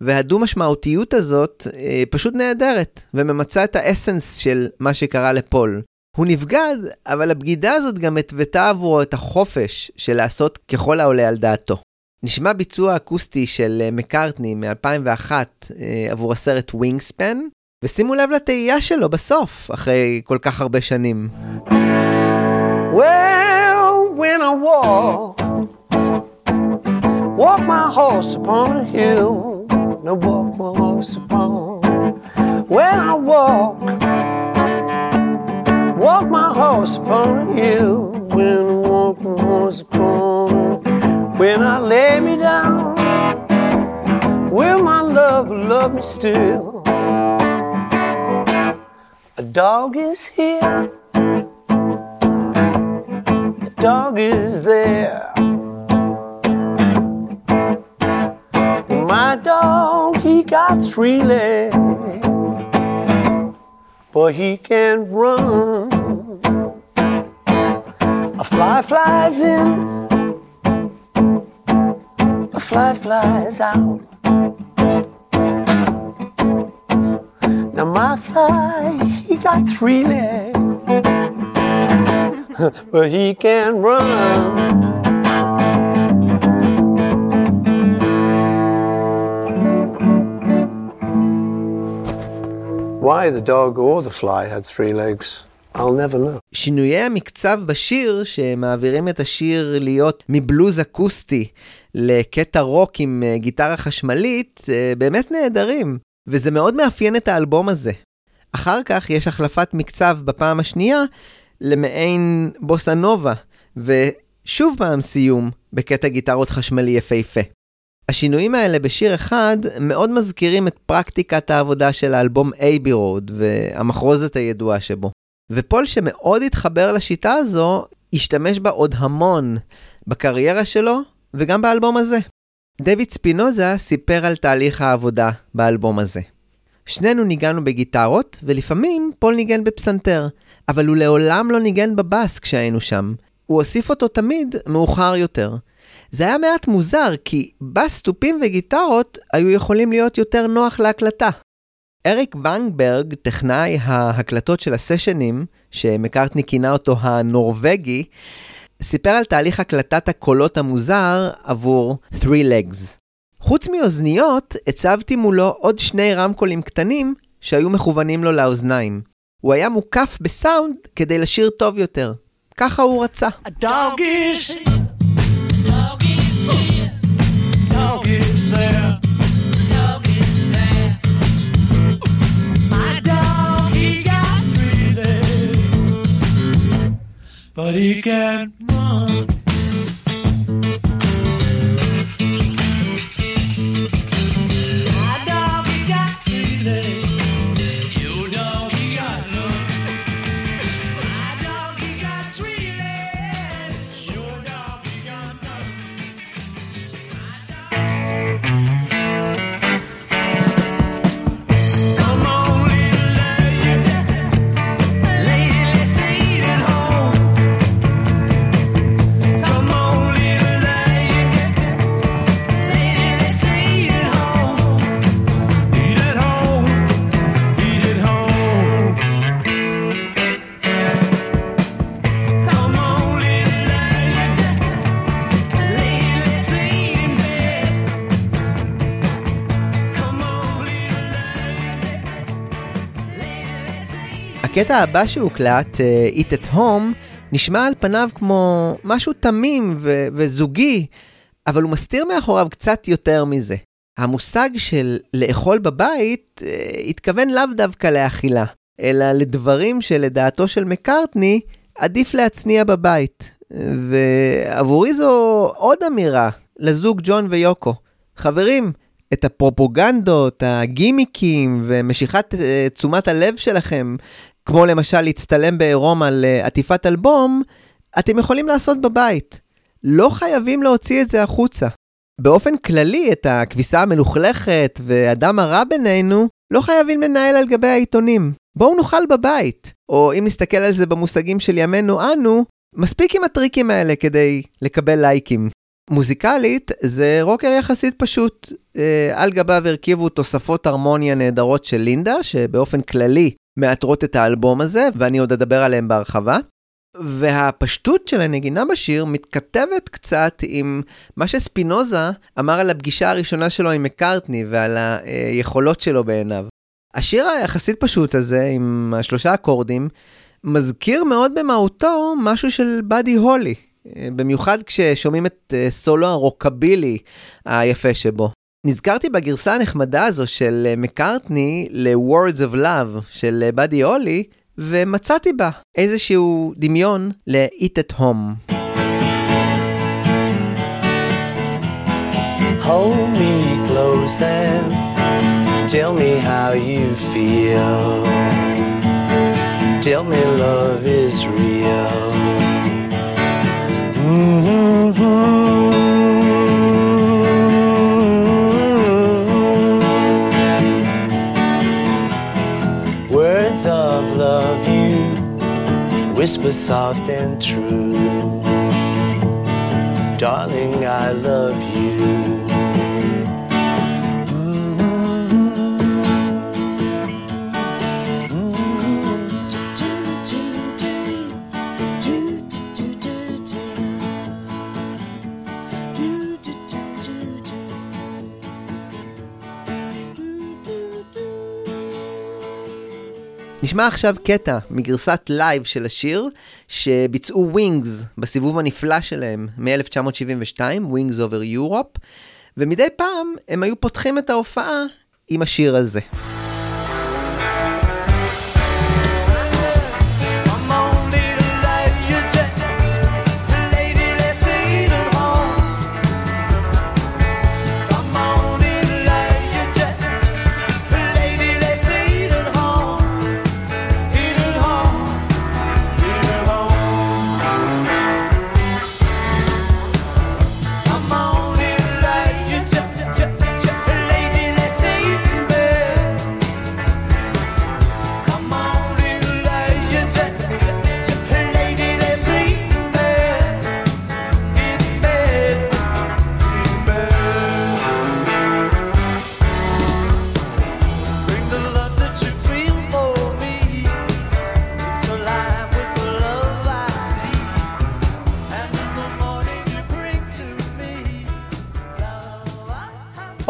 והדו-משמעותיות הזאת אה, פשוט נהדרת, וממצה את ה essence של מה שקרה לפול. הוא נבגד, אבל הבגידה הזאת גם התוותה עבורו את החופש של לעשות ככל העולה על דעתו. נשמע ביצוע אקוסטי של אה, מקארטני מ-2001 אה, עבור הסרט Wingspan, ושימו לב לתהייה שלו בסוף, אחרי כל כך הרבה שנים. Well, when I walk, walk my horse upon a hill, no walk my horse upon. When I walk, walk my horse upon a hill, when I walk my horse upon. When I lay me down, will my love love me still? A dog is here dog is there. My dog, he got three legs, but he can't run. A fly flies in, a fly flies out. Now my fly, he got three legs [LAUGHS] but he can run. Why the dog or the fly had three legs, I'll never know. שינויי המקצב בשיר, שמעבירים את השיר להיות מבלוז אקוסטי לקטע רוק עם אה, גיטרה חשמלית, אה, באמת נהדרים, וזה מאוד מאפיין את האלבום הזה. אחר כך יש החלפת מקצב בפעם השנייה למעין בוסה נובה, ושוב פעם סיום בקטע גיטרות חשמלי יפהפה. השינויים האלה בשיר אחד מאוד מזכירים את פרקטיקת העבודה של האלבום אייבי רוד והמחרוזת הידועה שבו. ופול שמאוד התחבר לשיטה הזו, השתמש בה עוד המון בקריירה שלו וגם באלבום הזה. דויד ספינוזה סיפר על תהליך העבודה באלבום הזה. שנינו ניגענו בגיטרות, ולפעמים פול ניגן בפסנתר, אבל הוא לעולם לא ניגן בבאס כשהיינו שם. הוא הוסיף אותו תמיד מאוחר יותר. זה היה מעט מוזר, כי בס, תופים וגיטרות היו יכולים להיות יותר נוח להקלטה. אריק ונגברג, טכנאי ההקלטות של הסשנים, שמקארטני כינה אותו הנורבגי, סיפר על תהליך הקלטת הקולות המוזר עבור Three Legs. חוץ מאוזניות, הצבתי מולו עוד שני רמקולים קטנים שהיו מכוונים לו לאוזניים. הוא היה מוקף בסאונד כדי לשיר טוב יותר. ככה הוא רצה. But he can't run. הקטע הבא שהוקלט, אה, Eat at Home, נשמע על פניו כמו משהו תמים ו- וזוגי, אבל הוא מסתיר מאחוריו קצת יותר מזה. המושג של לאכול בבית אה, התכוון לאו דווקא לאכילה, אלא לדברים שלדעתו של מקארטני עדיף להצניע בבית. ועבורי זו עוד אמירה לזוג ג'ון ויוקו. חברים, את הפרופוגנדות, הגימיקים ומשיכת אה, תשומת הלב שלכם, כמו למשל להצטלם בעירום על אה, עטיפת אלבום, אתם יכולים לעשות בבית. לא חייבים להוציא את זה החוצה. באופן כללי, את הכביסה המלוכלכת והדם הרע בינינו, לא חייבים לנהל על גבי העיתונים. בואו נאכל בבית. או אם נסתכל על זה במושגים של ימינו אנו, מספיק עם הטריקים האלה כדי לקבל לייקים. מוזיקלית זה רוקר יחסית פשוט. אה, על גביו הרכיבו תוספות הרמוניה נהדרות של לינדה, שבאופן כללי מאתרות את האלבום הזה, ואני עוד אדבר עליהם בהרחבה. והפשטות של הנגינה בשיר מתכתבת קצת עם מה שספינוזה אמר על הפגישה הראשונה שלו עם מקארטני ועל היכולות שלו בעיניו. השיר היחסית פשוט הזה, עם השלושה אקורדים, מזכיר מאוד במהותו משהו של באדי הולי, במיוחד כששומעים את סולו הרוקבילי היפה שבו. נזכרתי בגרסה הנחמדה הזו של אה, מקארטני ל-Words of Love של אה, באדי הולי, ומצאתי בה איזשהו דמיון ל-Eat at Home. Hold me close and tell me how you feel. Tell me love is real. Mm-hmm. Whisper soft and true. Darling, I love you. נשמע עכשיו קטע מגרסת לייב של השיר שביצעו Wings בסיבוב הנפלא שלהם מ-1972, Wings over Europe, ומדי פעם הם היו פותחים את ההופעה עם השיר הזה.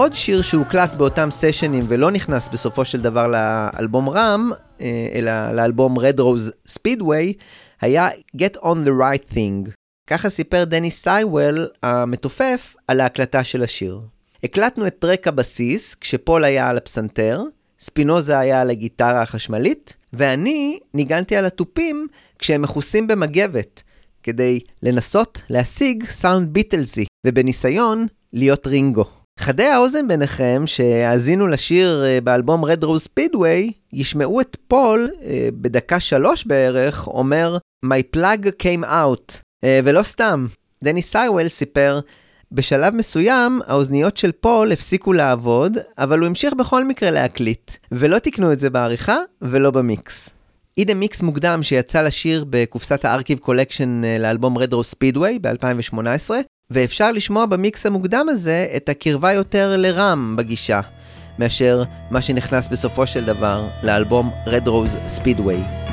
עוד שיר שהוקלט באותם סשנים ולא נכנס בסופו של דבר לאלבום רם, אה, אלא לאלבום Red Rose Speedway, היה Get on the Right Thing. ככה סיפר דני סייוול המתופף על ההקלטה של השיר. הקלטנו את טרק הבסיס כשפול היה על הפסנתר, ספינוזה היה על הגיטרה החשמלית, ואני ניגנתי על התופים כשהם מכוסים במגבת, כדי לנסות להשיג סאונד ביטלסי, ובניסיון להיות רינגו. חדי האוזן ביניכם שהאזינו לשיר אה, באלבום Red Rose Speedway, ישמעו את פול אה, בדקה שלוש בערך אומר My plug came out, אה, ולא סתם. דני סייוול סיפר בשלב מסוים, האוזניות של פול הפסיקו לעבוד, אבל הוא המשיך בכל מקרה להקליט, ולא תיקנו את זה בעריכה ולא במיקס. הנה מיקס מוקדם שיצא לשיר בקופסת ה Archive Collection לאלבום Rose Speedway ב-2018, ואפשר לשמוע במיקס המוקדם הזה את הקרבה יותר לרם בגישה, מאשר מה שנכנס בסופו של דבר לאלבום Red Rose Speedway.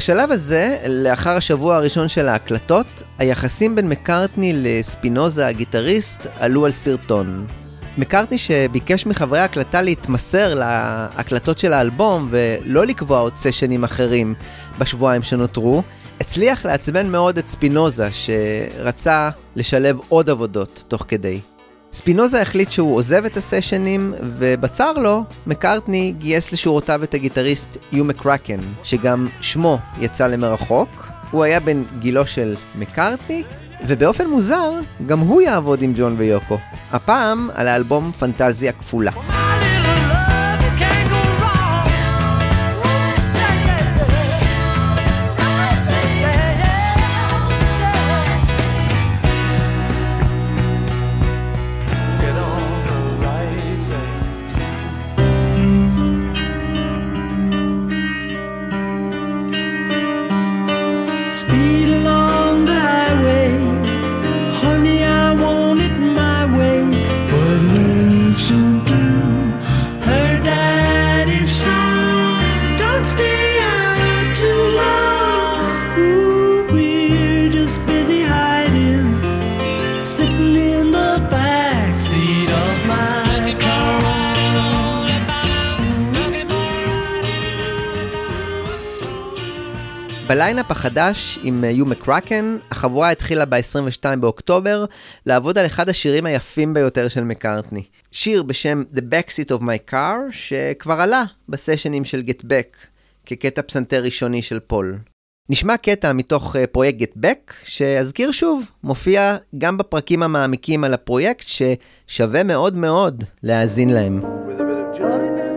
בשלב הזה, לאחר השבוע הראשון של ההקלטות, היחסים בין מקארטני לספינוזה הגיטריסט עלו על סרטון. מקארטני שביקש מחברי ההקלטה להתמסר להקלטות של האלבום ולא לקבוע עוד סשנים אחרים בשבועיים שנותרו, הצליח לעצבן מאוד את ספינוזה שרצה לשלב עוד עבודות תוך כדי. ספינוזה החליט שהוא עוזב את הסשנים, ובצר לו, מקארטני גייס לשורותיו את הגיטריסט יו מקרקן, שגם שמו יצא למרחוק. הוא היה בן גילו של מקארטני, ובאופן מוזר, גם הוא יעבוד עם ג'ון ויוקו. הפעם על האלבום פנטזיה כפולה. Need בליינאפ החדש עם יו מקרקן, החבורה התחילה ב-22 באוקטובר לעבוד על אחד השירים היפים ביותר של מקארטני. שיר בשם The Backseat of My Car, שכבר עלה בסשנים של Get Back, כקטע פסנתר ראשוני של פול. נשמע קטע מתוך אה, פרויקט Get Back, שאזכיר שוב, מופיע גם בפרקים המעמיקים על הפרויקט, ששווה מאוד מאוד להאזין להם. With a bit of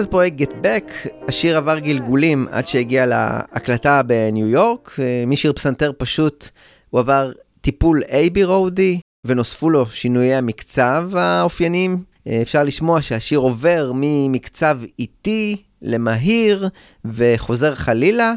מאז פרויקט Get Back, השיר עבר גלגולים עד שהגיע להקלטה בניו יורק. אה, משיר פסנתר פשוט, הוא עבר טיפול אייבי רודי, ונוספו לו שינויי המקצב האופייניים. אה, אפשר לשמוע שהשיר עובר ממקצב איטי למהיר, וחוזר חלילה.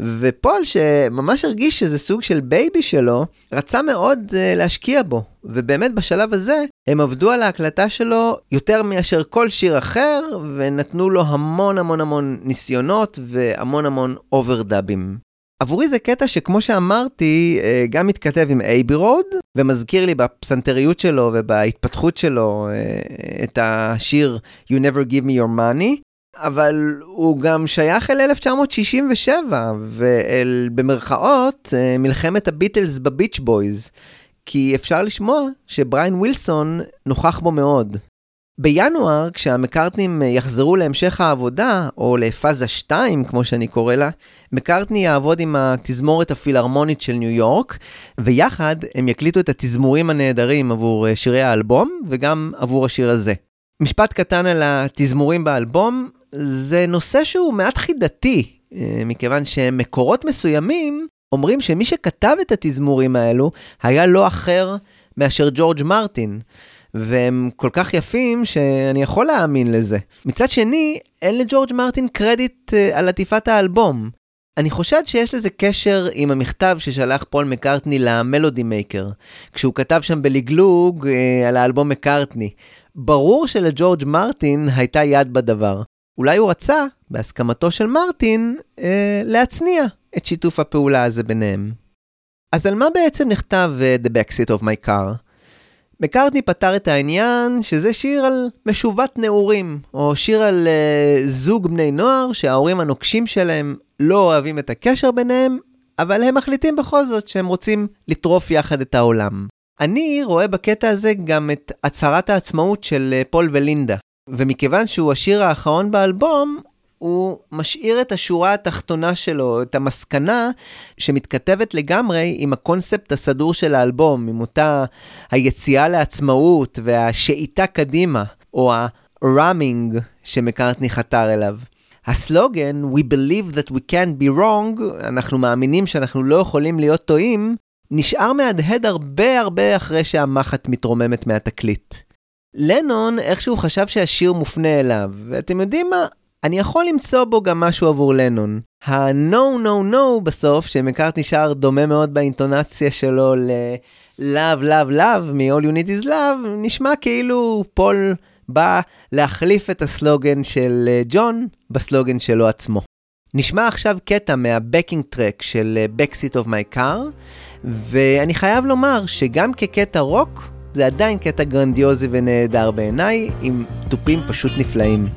ופול, שממש הרגיש שזה סוג של baby שלו, רצה מאוד אה, להשקיע בו. ובאמת בשלב הזה, הם עבדו על ההקלטה שלו יותר מאשר כל שיר אחר, ונתנו לו המון המון המון ניסיונות והמון המון אוברדאבים. עבורי זה קטע שכמו שאמרתי, אה, גם מתכתב עם Abbey Road, ומזכיר לי בפסנתריות שלו ובהתפתחות שלו אה, את השיר You Never Give Me Your Money, אבל הוא גם שייך אל 1967, ואל, במרכאות, אה, מלחמת הביטלס בביץ' בויז, כי אפשר לשמוע שבריין ווילסון נוכח בו מאוד. בינואר, כשהמקארטנים יחזרו להמשך העבודה, או לפאזה 2, כמו שאני קורא לה, מקארטני יעבוד עם התזמורת הפילהרמונית של ניו יורק, ויחד הם יקליטו את התזמורים הנהדרים עבור אה, שירי האלבום, וגם עבור השיר הזה. משפט קטן על התזמורים באלבום, זה נושא שהוא מעט חידתי, אה, מכיוון שמקורות מסוימים אומרים שמי שכתב את התזמורים האלו היה לא אחר מאשר ג'ורג' מרטין. והם כל כך יפים שאני יכול להאמין לזה. מצד שני, אין לג'ורג' מרטין קרדיט אה, על עטיפת האלבום. אני חושד שיש לזה קשר עם המכתב ששלח פול מקארטני ל Melody Maker, כשהוא כתב שם בלגלוג אה, על האלבום מקארטני. ברור שלג'ורג' מרטין הייתה יד בדבר. אולי הוא רצה, בהסכמתו של מרטין, אה, להצניע את שיתוף הפעולה הזה ביניהם. אז על מה בעצם נכתב uh, The Backseat of My Car? מקארטני פתר את העניין שזה שיר על משובת נעורים, או שיר על uh, זוג בני נוער שההורים הנוקשים שלהם לא אוהבים את הקשר ביניהם, אבל הם מחליטים בכל זאת שהם רוצים לטרוף יחד את העולם. אני רואה בקטע הזה גם את הצהרת העצמאות של uh, פול ולינדה, ומכיוון שהוא השיר האחרון באלבום, הוא משאיר את השורה התחתונה שלו, את המסקנה שמתכתבת לגמרי עם הקונספט הסדור של האלבום, עם אותה היציאה לעצמאות והשאיטה קדימה, או ה-ramming שמקארטני חתר אליו. הסלוגן, We believe that we can't be wrong, אנחנו מאמינים שאנחנו לא יכולים להיות טועים, נשאר מהדהד הרבה הרבה אחרי שהמחט מתרוממת מהתקליט. לנון איכשהו חשב שהשיר מופנה אליו, ואתם יודעים מה? אני יכול למצוא בו גם משהו עבור לנון. ה-No No No בסוף, שמקארטני שר דומה מאוד באינטונציה שלו ל-Love Love Love מ-All You Need Is Love, נשמע כאילו פול בא להחליף את הסלוגן של אה, ג'ון בסלוגן שלו עצמו. נשמע עכשיו קטע מה-Backing Track של אה, Backseat of My Car, ואני חייב לומר שגם כקטע רוק, זה עדיין קטע גרנדיוזי ונהדר בעיניי, עם תופים פשוט נפלאים.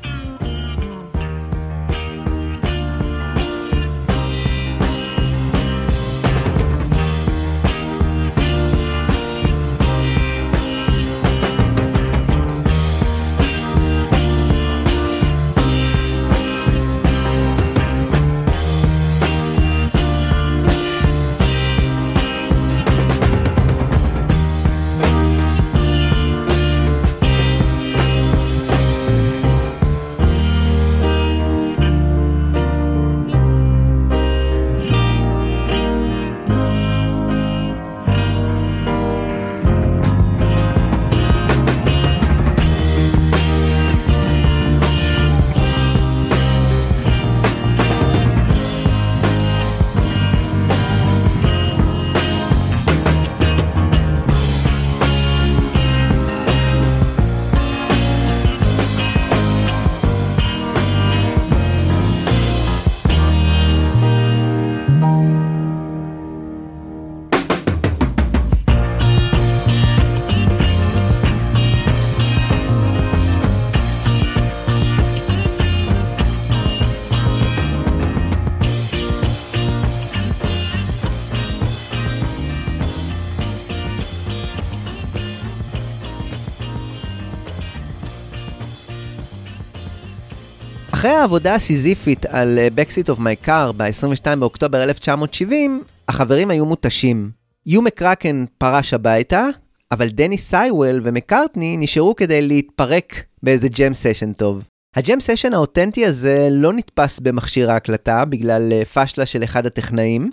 אחרי העבודה הסיזיפית על אה, Backseat of My Car ב-22 באוקטובר 1970, החברים היו מותשים. יו מקרקן פרש הביתה, אבל דני סייוול ומקארטני נשארו כדי להתפרק באיזה jam session טוב. ה jam session האותנטי הזה לא נתפס במכשיר ההקלטה בגלל אה, פשלה של אחד הטכנאים,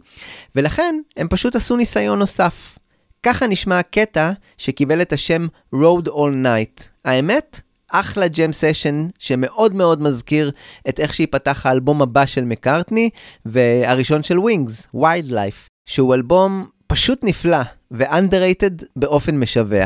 ולכן הם פשוט עשו ניסיון נוסף. ככה נשמע הקטע שקיבל את השם Rode All Night. האמת? אחלה jam session שמאוד מאוד מזכיר את איך שייפתח האלבום הבא של מקארטני והראשון של Wings, Life, שהוא אלבום פשוט נפלא ו-underrated באופן משווע.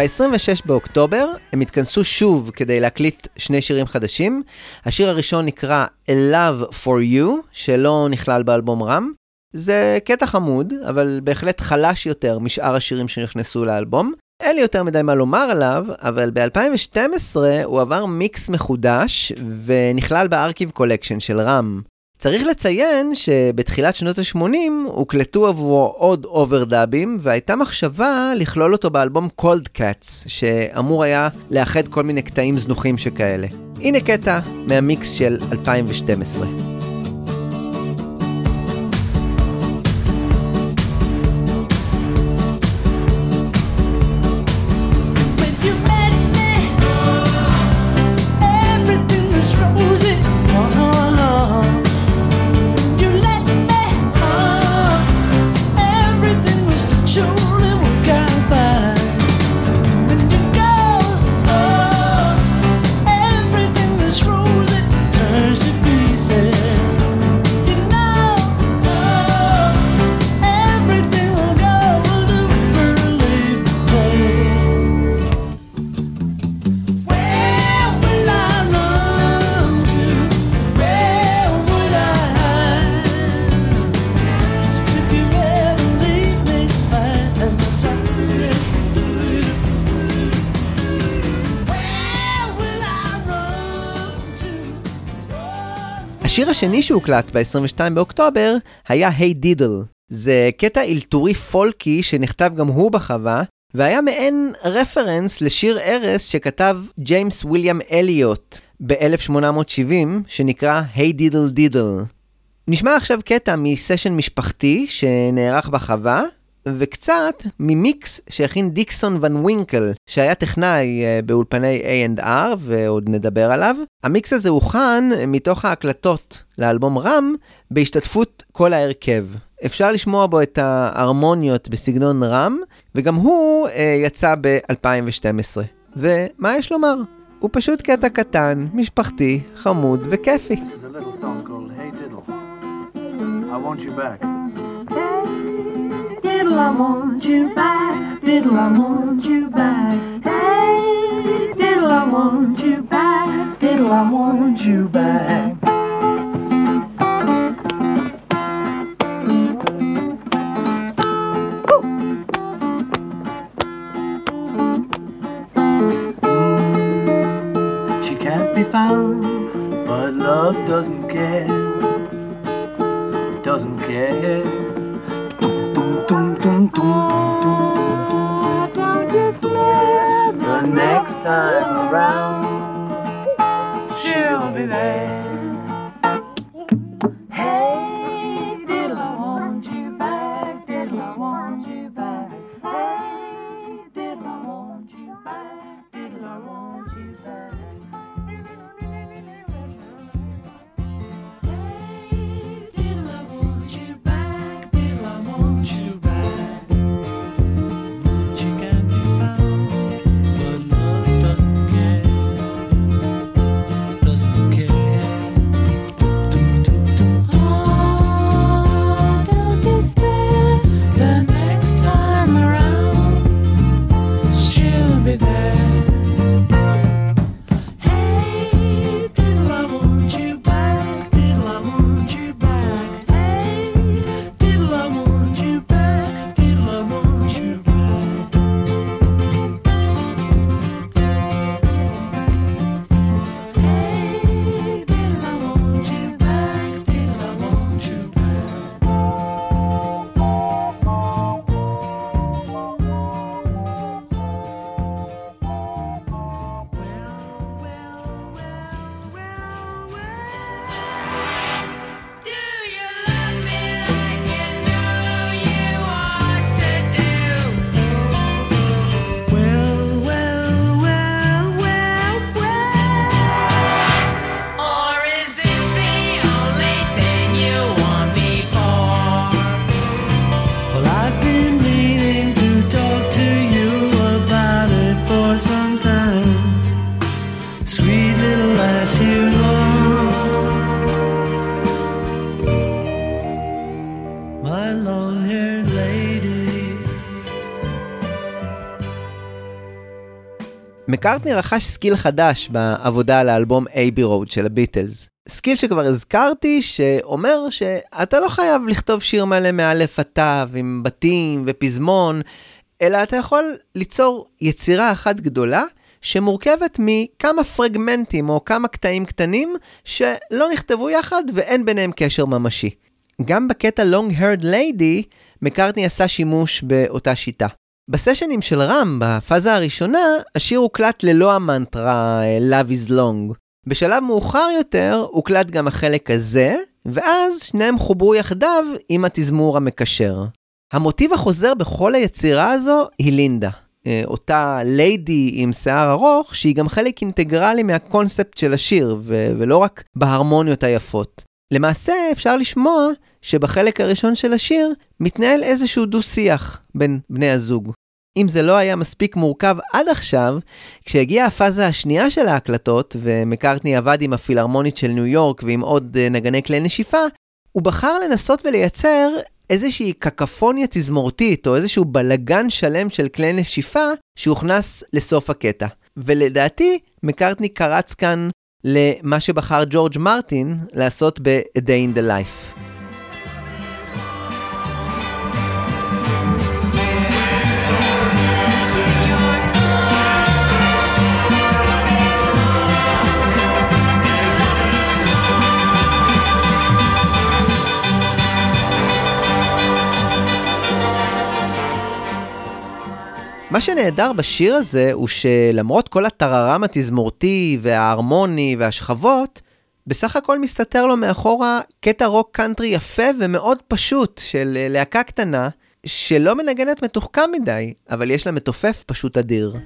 ב-26 באוקטובר הם התכנסו שוב כדי להקליט שני שירים חדשים. השיר הראשון נקרא A Love for You, שלא נכלל באלבום Ram. זה קטע חמוד, אבל בהחלט חלש יותר משאר השירים שנכנסו לאלבום. אין לי יותר מדי מה לומר עליו, אבל ב-2012 הוא עבר מיקס מחודש ונכלל ב Archive Collection של Ram. צריך לציין שבתחילת שנות ה-80 הוקלטו עבורו עוד אוברדאבים, והייתה מחשבה לכלול אותו באלבום Cold Cuts, שאמור היה לאחד כל מיני קטעים זנוחים שכאלה. הנה קטע מהמיקס של 2012. השיר השני שהוקלט ב-22 באוקטובר היה Hey Diddle. זה קטע אלתורי פולקי שנכתב גם הוא בחווה, והיה מעין רפרנס לשיר ערש שכתב ג'יימס וויליאם אליוט ב-1870, שנקרא Hey Diddle Diddle. נשמע עכשיו קטע מסשן משפחתי שנערך בחווה, וקצת ממיקס שהכין דיקסון ון ווינקל, שהיה טכנאי אה, באולפני A&R, ועוד נדבר עליו. המיקס הזה הוכן מתוך ההקלטות לאלבום רם, בהשתתפות כל ההרכב. אפשר לשמוע בו את ההרמוניות בסגנון רם, וגם הוא אה, יצא ב-2012. ומה יש לומר? הוא פשוט קטע קטן, משפחתי, חמוד וכיפי. I want you. Diddle, I want you back. Diddle, I want you back. Hey, diddle, I want you back. Diddle, I want you back. She can't be found, but love doesn't care. Doesn't care. Don't despair. The next time around, she'll be there. מקארטני רכש skill חדש בעבודה על האלבום Abbey Road של הביטלס. skill שכבר הזכרתי, שאומר שאתה לא חייב לכתוב שיר מלא מאלף עד תו, עם בתים ופזמון, אלא אתה יכול ליצור יצירה אחת גדולה, שמורכבת מכמה פרגמנטים או כמה קטעים קטנים, שלא נכתבו יחד ואין ביניהם קשר ממשי. גם בקטע Long Haired Lady, מקארטני עשה שימוש באותה שיטה. בסשנים של רם, בפאזה הראשונה, השיר הוקלט ללא המנטרה אה, Love is Long. בשלב מאוחר יותר הוקלט גם החלק הזה, ואז שניהם חוברו יחדיו עם התזמור המקשר. המוטיב החוזר בכל היצירה הזו היא לינדה. אה, אותה ליידי עם שיער ארוך, שהיא גם חלק אינטגרלי מהקונספט של השיר, ו- ולא רק בהרמוניות היפות. למעשה אפשר לשמוע שבחלק הראשון של השיר מתנהל איזשהו דו-שיח בין בני הזוג. אם זה לא היה מספיק מורכב עד עכשיו, כשהגיעה הפאזה השנייה של ההקלטות, ומקארטני עבד עם הפילהרמונית של ניו יורק ועם עוד אה, נגני כלי נשיפה, הוא בחר לנסות ולייצר איזושהי קקפוניה תזמורתית, או איזשהו בלגן שלם של כלי נשיפה, שהוכנס לסוף הקטע. ולדעתי, מקארטני קרץ כאן למה שבחר ג'ורג' מרטין לעשות ב-A Day in the Life. מה שנהדר בשיר הזה הוא שלמרות כל הטררם התזמורתי וההרמוני והשכבות, בסך הכל מסתתר לו מאחורה קטע רוק קאנטרי יפה ומאוד פשוט של אה, להקה קטנה, שלא מנגנת מתוחכם מדי, אבל יש לה מתופף פשוט אדיר.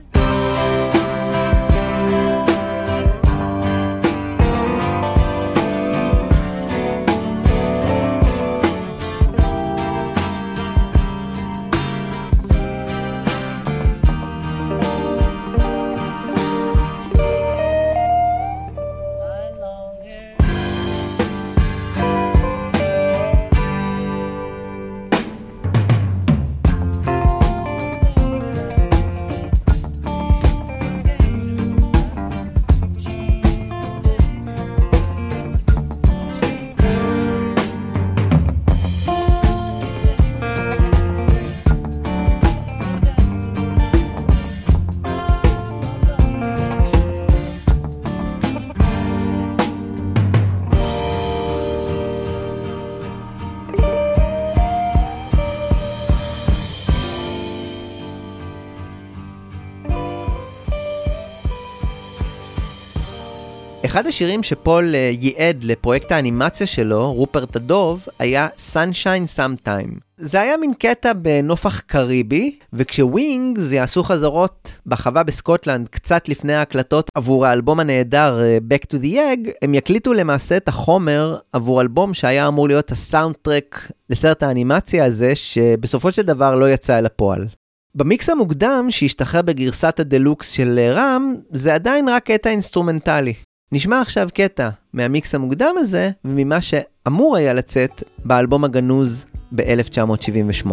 אחד השירים שפול אה, ייעד לפרויקט האנימציה שלו, רופרט הדוב, היה Sunshine Sometime. זה היה מין קטע בנופך קריבי, וכשווינגס יעשו חזרות בחווה בסקוטלנד קצת לפני ההקלטות עבור האלבום הנהדר אה, Back to the Egg, הם יקליטו למעשה את החומר עבור אלבום שהיה אמור להיות ה soundtrack לסרט האנימציה הזה, שבסופו של דבר לא יצא אל הפועל. במיקס המוקדם, שהשתחרר בגרסת הדלוקס של אה, רם, זה עדיין רק קטע אינסטרומנטלי. נשמע עכשיו קטע מהמיקס המוקדם הזה וממה שאמור היה לצאת באלבום הגנוז ב-1978.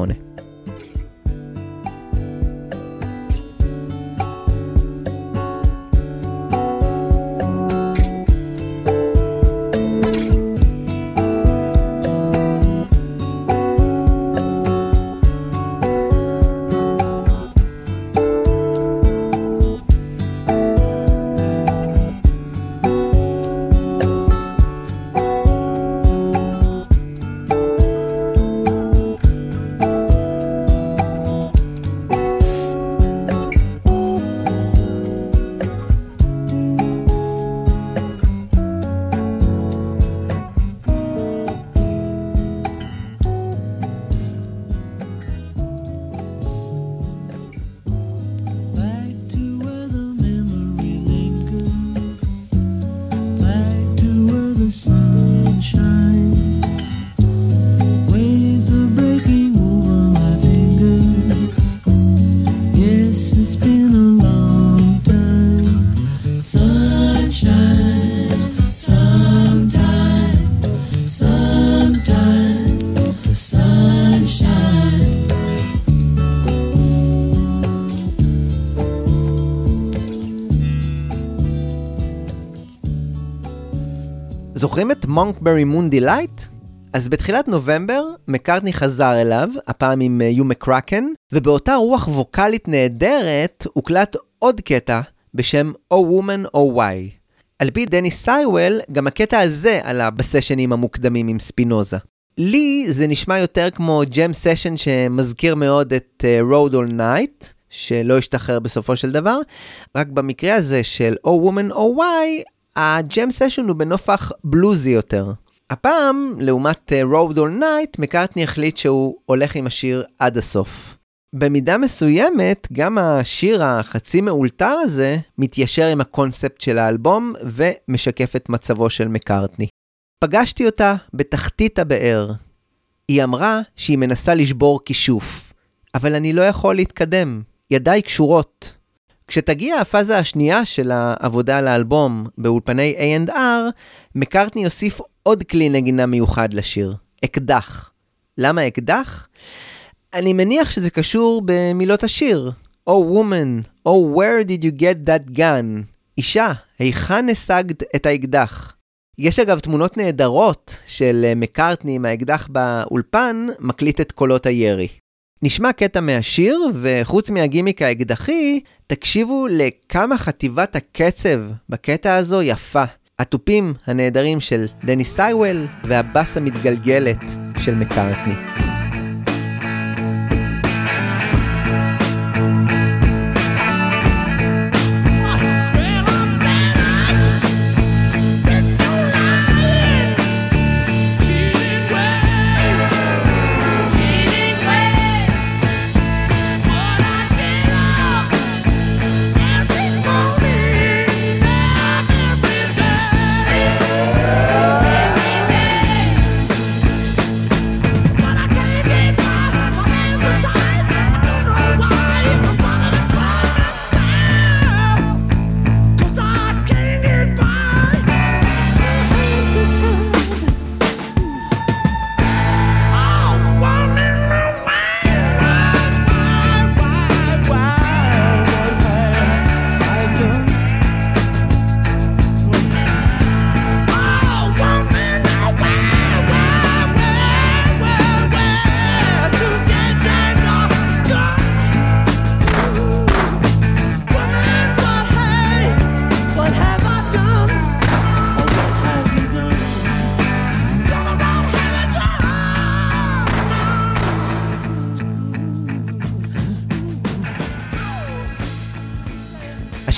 זוכרים את Monkberry Moon Delight? אז בתחילת נובמבר, מקארטני חזר אליו, הפעם עם אה, יו מקרקן, ובאותה רוח ווקאלית נהדרת, הוקלט עוד קטע בשם Oh Woman Oh Why. על פי דני סייוול, גם הקטע הזה עלה בסשנים המוקדמים עם ספינוזה. לי זה נשמע יותר כמו ג'ם סשן שמזכיר מאוד את Rode All Night, שלא השתחרר בסופו של דבר, רק במקרה הזה של Oh Woman Oh Why, הג'ם סשן הוא בנופח בלוזי יותר. הפעם, לעומת uh, Road All Night, מקארטני החליט שהוא הולך עם השיר עד הסוף. במידה מסוימת, גם השיר החצי מאולתר הזה מתיישר עם הקונספט של האלבום ומשקף את מצבו של מקארטני. פגשתי אותה בתחתית הבאר. היא אמרה שהיא מנסה לשבור כישוף, אבל אני לא יכול להתקדם, ידיי קשורות. כשתגיע הפאזה השנייה של העבודה על האלבום באולפני A&R, מקארטני יוסיף עוד כלי נגינה מיוחד לשיר, אקדח. למה אקדח? אני מניח שזה קשור במילות השיר. Oh woman, oh where did you get that gun? אישה, היכן השגת את האקדח? יש אגב תמונות נהדרות של אה, מקארטני עם האקדח באולפן, מקליט את קולות הירי. נשמע קטע מהשיר, וחוץ מהגימיק האקדחי, תקשיבו לכמה חטיבת הקצב בקטע הזו יפה. התופים הנהדרים של דני סייוול והבאס המתגלגלת של מקארטני.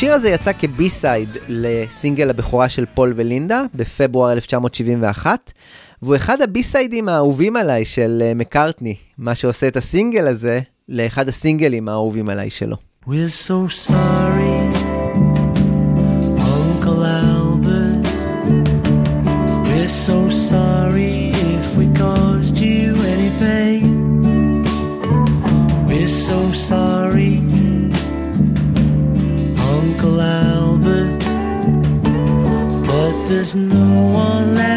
השיר הזה יצא כ B-side לסינגל הבכורה של פול ולינדה בפברואר 1971, והוא אחד הבי-סיידים האהובים עליי של אה, מקארטני, מה שעושה את הסינגל הזה לאחד הסינגלים האהובים עליי שלו. We're so sorry, there's no one left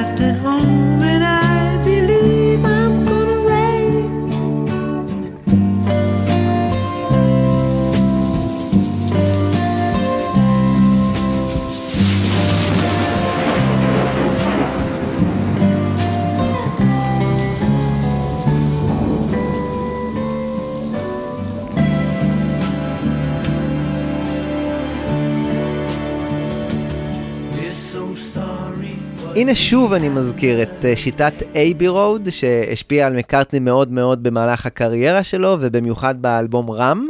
הנה שוב אני מזכיר את אה, שיטת Abbey Road, שהשפיעה על מקארטני מאוד מאוד במהלך הקריירה שלו, ובמיוחד באלבום רם,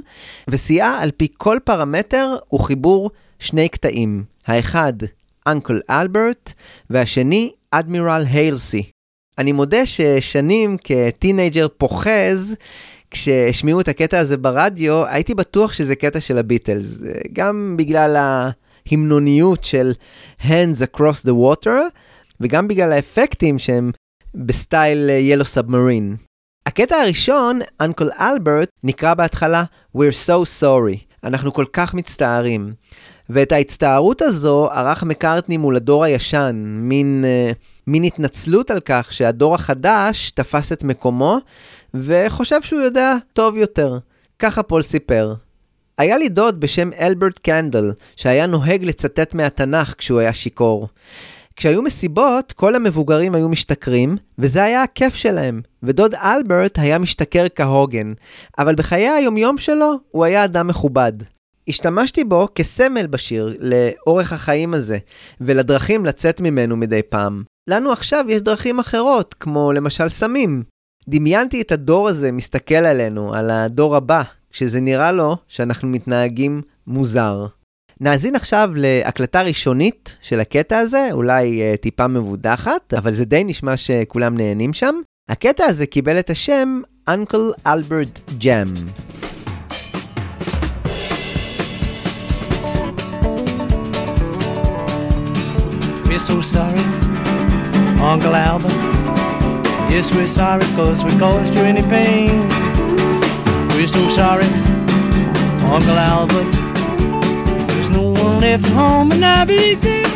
וסייעה על פי כל פרמטר הוא חיבור שני קטעים. האחד, Uncle Albert, והשני, Admiral Halsey. אני מודה ששנים כטינאייג'ר פוחז, כשהשמיעו את הקטע הזה ברדיו, הייתי בטוח שזה קטע של הביטלס. גם בגלל ההמנוניות של Hands Across the Water, וגם בגלל האפקטים שהם בסטייל Yellow Submarine. הקטע הראשון, Uncle Albert, נקרא בהתחלה We're so sorry, אנחנו כל כך מצטערים. ואת ההצטערות הזו ערך מקארטני מול הדור הישן, מין, אה, מין התנצלות על כך שהדור החדש תפס את מקומו, וחושב שהוא יודע טוב יותר. ככה פול סיפר. היה לי דוד בשם אלברט קנדל, שהיה נוהג לצטט מהתנ"ך כשהוא היה שיכור. כשהיו מסיבות, כל המבוגרים היו משתכרים, וזה היה הכיף שלהם, ודוד אלברט היה משתכר כהוגן, אבל בחיי היומיום שלו הוא היה אדם מכובד. השתמשתי בו כסמל בשיר לאורך החיים הזה, ולדרכים לצאת ממנו מדי פעם. לנו עכשיו יש דרכים אחרות, כמו למשל סמים. דמיינתי את הדור הזה מסתכל עלינו, על הדור הבא, כשזה נראה לו שאנחנו מתנהגים מוזר. נאזין עכשיו להקלטה ראשונית של הקטע הזה, אולי uh, טיפה מבודחת, אבל זה די נשמע שכולם נהנים שם. הקטע הזה קיבל את השם Uncle Albert Jam. We're so sorry, Uncle Albert. Yes, we're sorry cause we caused you any pain. We're so sorry, Uncle Albert. won't have home and everything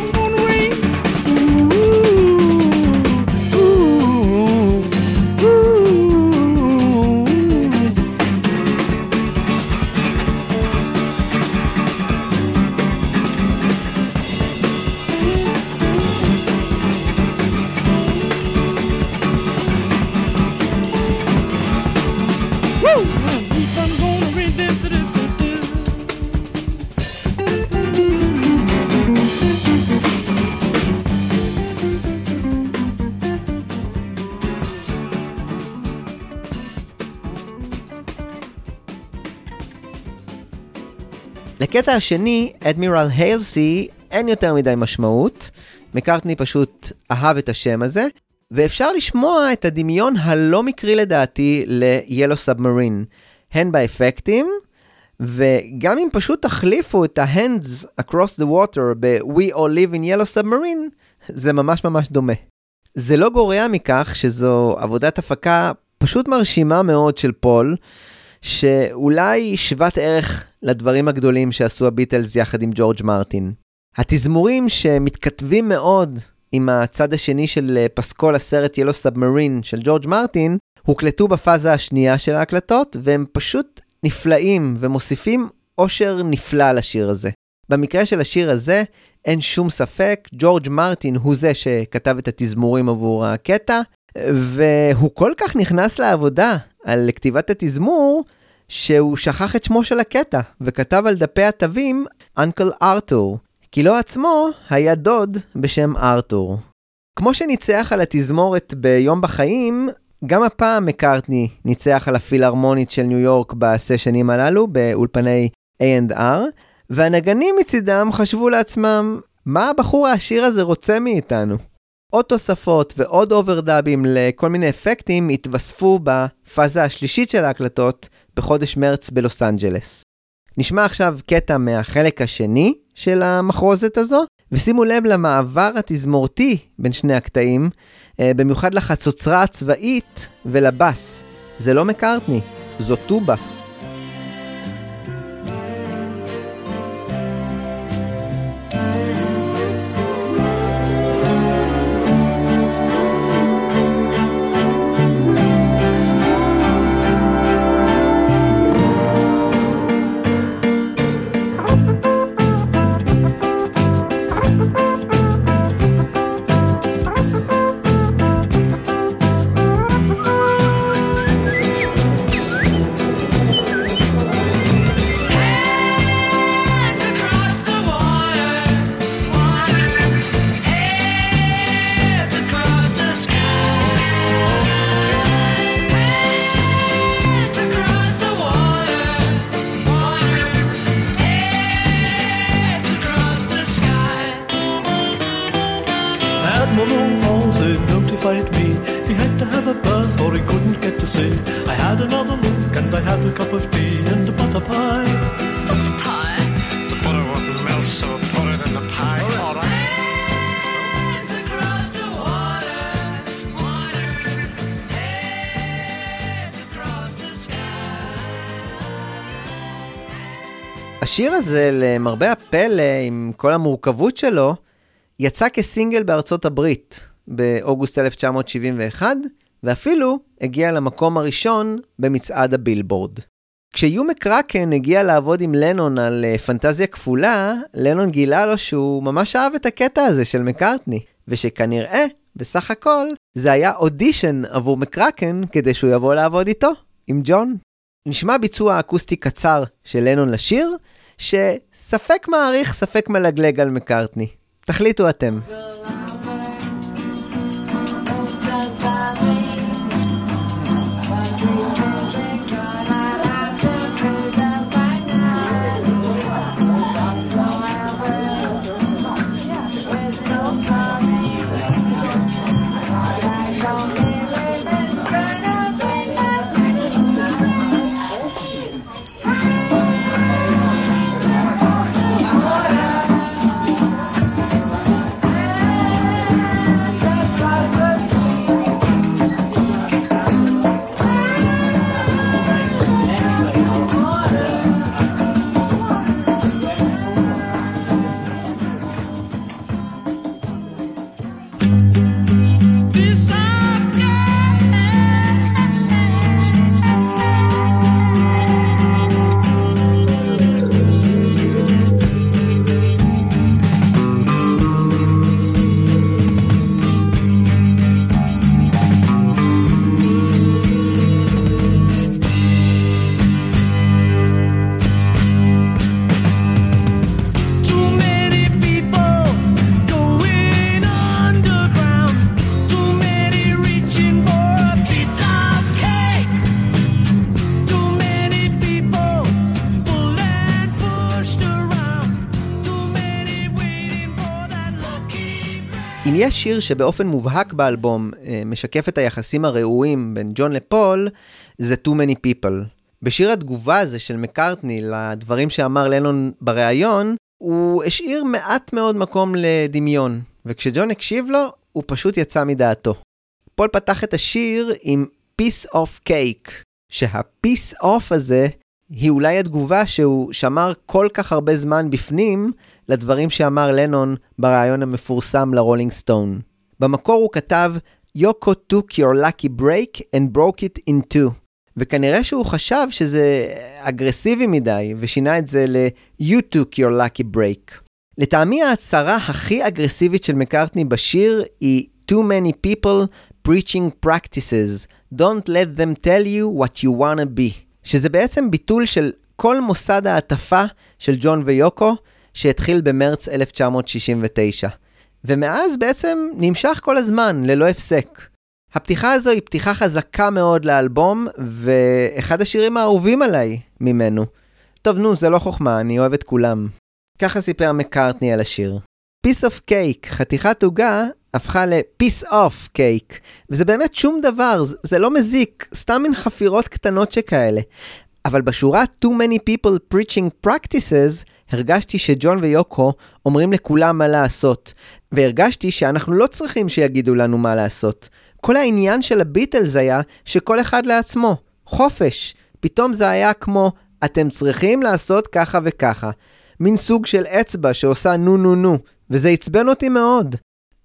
לקטע השני, אדמירל היילסי, אין יותר מדי משמעות. מקארטני פשוט אהב את השם הזה, ואפשר לשמוע את הדמיון הלא מקרי לדעתי ל-Yellow Submarine, הן באפקטים, וגם אם פשוט תחליפו את ה-hands across the water ב-We all live in Yellow Submarine, זה ממש ממש דומה. זה לא גורע מכך שזו עבודת הפקה פשוט מרשימה מאוד של פול, שאולי שוות ערך לדברים הגדולים שעשו הביטלס יחד עם ג'ורג' מרטין. התזמורים שמתכתבים מאוד עם הצד השני של אה, פסקול הסרט Yellow Submarine של ג'ורג' מרטין, הוקלטו בפאזה השנייה של ההקלטות, והם פשוט נפלאים ומוסיפים אושר נפלא לשיר הזה. במקרה של השיר הזה, אין שום ספק, ג'ורג' מרטין הוא זה שכתב את התזמורים עבור הקטע, והוא כל כך נכנס לעבודה על כתיבת התזמור, שהוא שכח את שמו של הקטע, וכתב על דפי התווים אנקל ארתור, כי לו עצמו היה דוד בשם ארתור. כמו שניצח על התזמורת ביום בחיים, גם הפעם מקארטני ניצח על הפילהרמונית של ניו יורק בסשנים הללו, באולפני A&R, והנגנים מצידם חשבו לעצמם, מה הבחור העשיר הזה רוצה מאיתנו? עוד תוספות ועוד אוברדאבים לכל מיני אפקטים התווספו בפאזה השלישית של ההקלטות בחודש מרץ בלוס אנג'לס. נשמע עכשיו קטע מהחלק השני של המחרוזת הזו, ושימו לב למעבר התזמורתי בין שני הקטעים, אה, במיוחד לחצוצרה הצבאית ולבס. זה לא מקארטני, זו טובה. השיר הזה, למרבה הפלא, עם כל המורכבות שלו, יצא כסינגל בארצות הברית באוגוסט 1971, ואפילו הגיע למקום הראשון במצעד הבילבורד. כשיו מקרקן הגיע לעבוד עם לנון על אה, פנטזיה כפולה, לנון גילה לו שהוא ממש אהב את הקטע הזה של מקארטני. ושכנראה, בסך הכל, זה היה אודישן עבור מקרקן כדי שהוא יבוא לעבוד איתו, עם ג'ון. נשמע ביצוע אקוסטי קצר של לנון לשיר, שספק מעריך, ספק מלגלג על מקארטני. תחליטו אתם. יש שיר שבאופן מובהק באלבום אה, משקף את היחסים הרעועים בין ג'ון לפול, זה Too Many People. בשיר התגובה הזה של מקארטני לדברים שאמר לנון בריאיון, הוא השאיר מעט מאוד מקום לדמיון, וכשג'ון הקשיב לו, הוא פשוט יצא מדעתו. פול פתח את השיר עם Piece of Cake, שה-Piece of הזה היא אולי התגובה שהוא שמר כל כך הרבה זמן בפנים לדברים שאמר לנון בריאיון המפורסם לרולינג סטון. במקור הוא כתב יוקו took your lucky break and broke it in two. וכנראה שהוא חשב שזה אגרסיבי מדי, ושינה את זה ל-You took your lucky break. לטעמי ההצהרה הכי אגרסיבית של מקארטני בשיר היא Too many people preaching practices, don't let them tell you what you wanna be. שזה בעצם ביטול של כל מוסד ההטפה של ג'ון ויוקו, שהתחיל במרץ 1969. ומאז בעצם נמשך כל הזמן, ללא הפסק. הפתיחה הזו היא פתיחה חזקה מאוד לאלבום, ואחד השירים האהובים עליי ממנו. טוב, נו, זה לא חוכמה, אני אוהב את כולם. ככה סיפר מקארטני על השיר. Piece of cake, חתיכת עוגה, הפכה ל-piece of cake. וזה באמת שום דבר, זה לא מזיק, סתם מין חפירות קטנות שכאלה. אבל בשורה Too many people preaching practices, הרגשתי שג'ון ויוקו אומרים לכולם מה לעשות. והרגשתי שאנחנו לא צריכים שיגידו לנו מה לעשות. כל העניין של הביטלס היה שכל אחד לעצמו, חופש. פתאום זה היה כמו, אתם צריכים לעשות ככה וככה. מין סוג של אצבע שעושה נו נו נו, וזה עצבן אותי מאוד.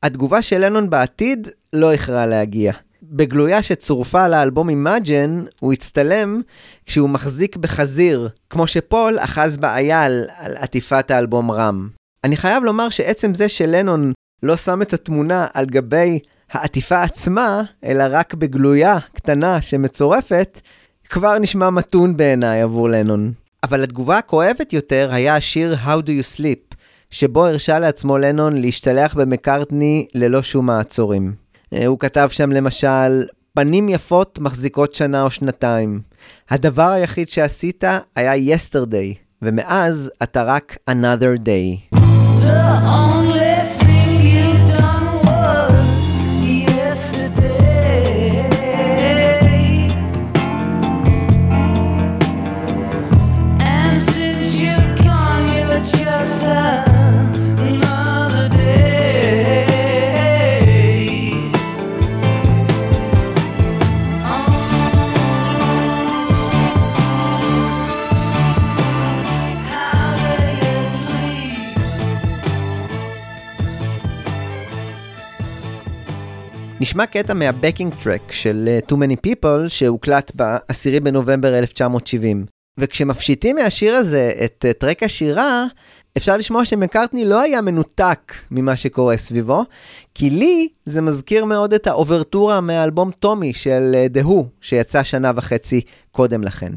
התגובה של לנון בעתיד לא איחרה להגיע. בגלויה שצורפה לאלבום אימאג'ן, הוא הצטלם כשהוא מחזיק בחזיר, כמו שפול אחז באייל על עטיפת האלבום רם. אני חייב לומר שעצם זה שלנון לא שם את התמונה על גבי העטיפה עצמה, אלא רק בגלויה קטנה שמצורפת, כבר נשמע מתון בעיניי עבור לנון. אבל התגובה הכואבת יותר היה השיר How Do You Sleep, שבו הרשה לעצמו לנון להשתלח במקארטני ללא שום מעצורים. אה, הוא כתב שם למשל, פנים יפות מחזיקות שנה או שנתיים. הדבר היחיד שעשית היה yesterday, ומאז אתה רק another day. The only נשמע קטע מהבקינג טרק של אה, Too Many People שהוקלט ב-10 בנובמבר 1970. וכשמפשיטים מהשיר הזה את אה, טרק השירה, אפשר לשמוע שמקארטני לא היה מנותק ממה שקורה סביבו, כי לי זה מזכיר מאוד את האוברטורה מהאלבום טומי של אה, The Who, שיצא שנה וחצי קודם לכן.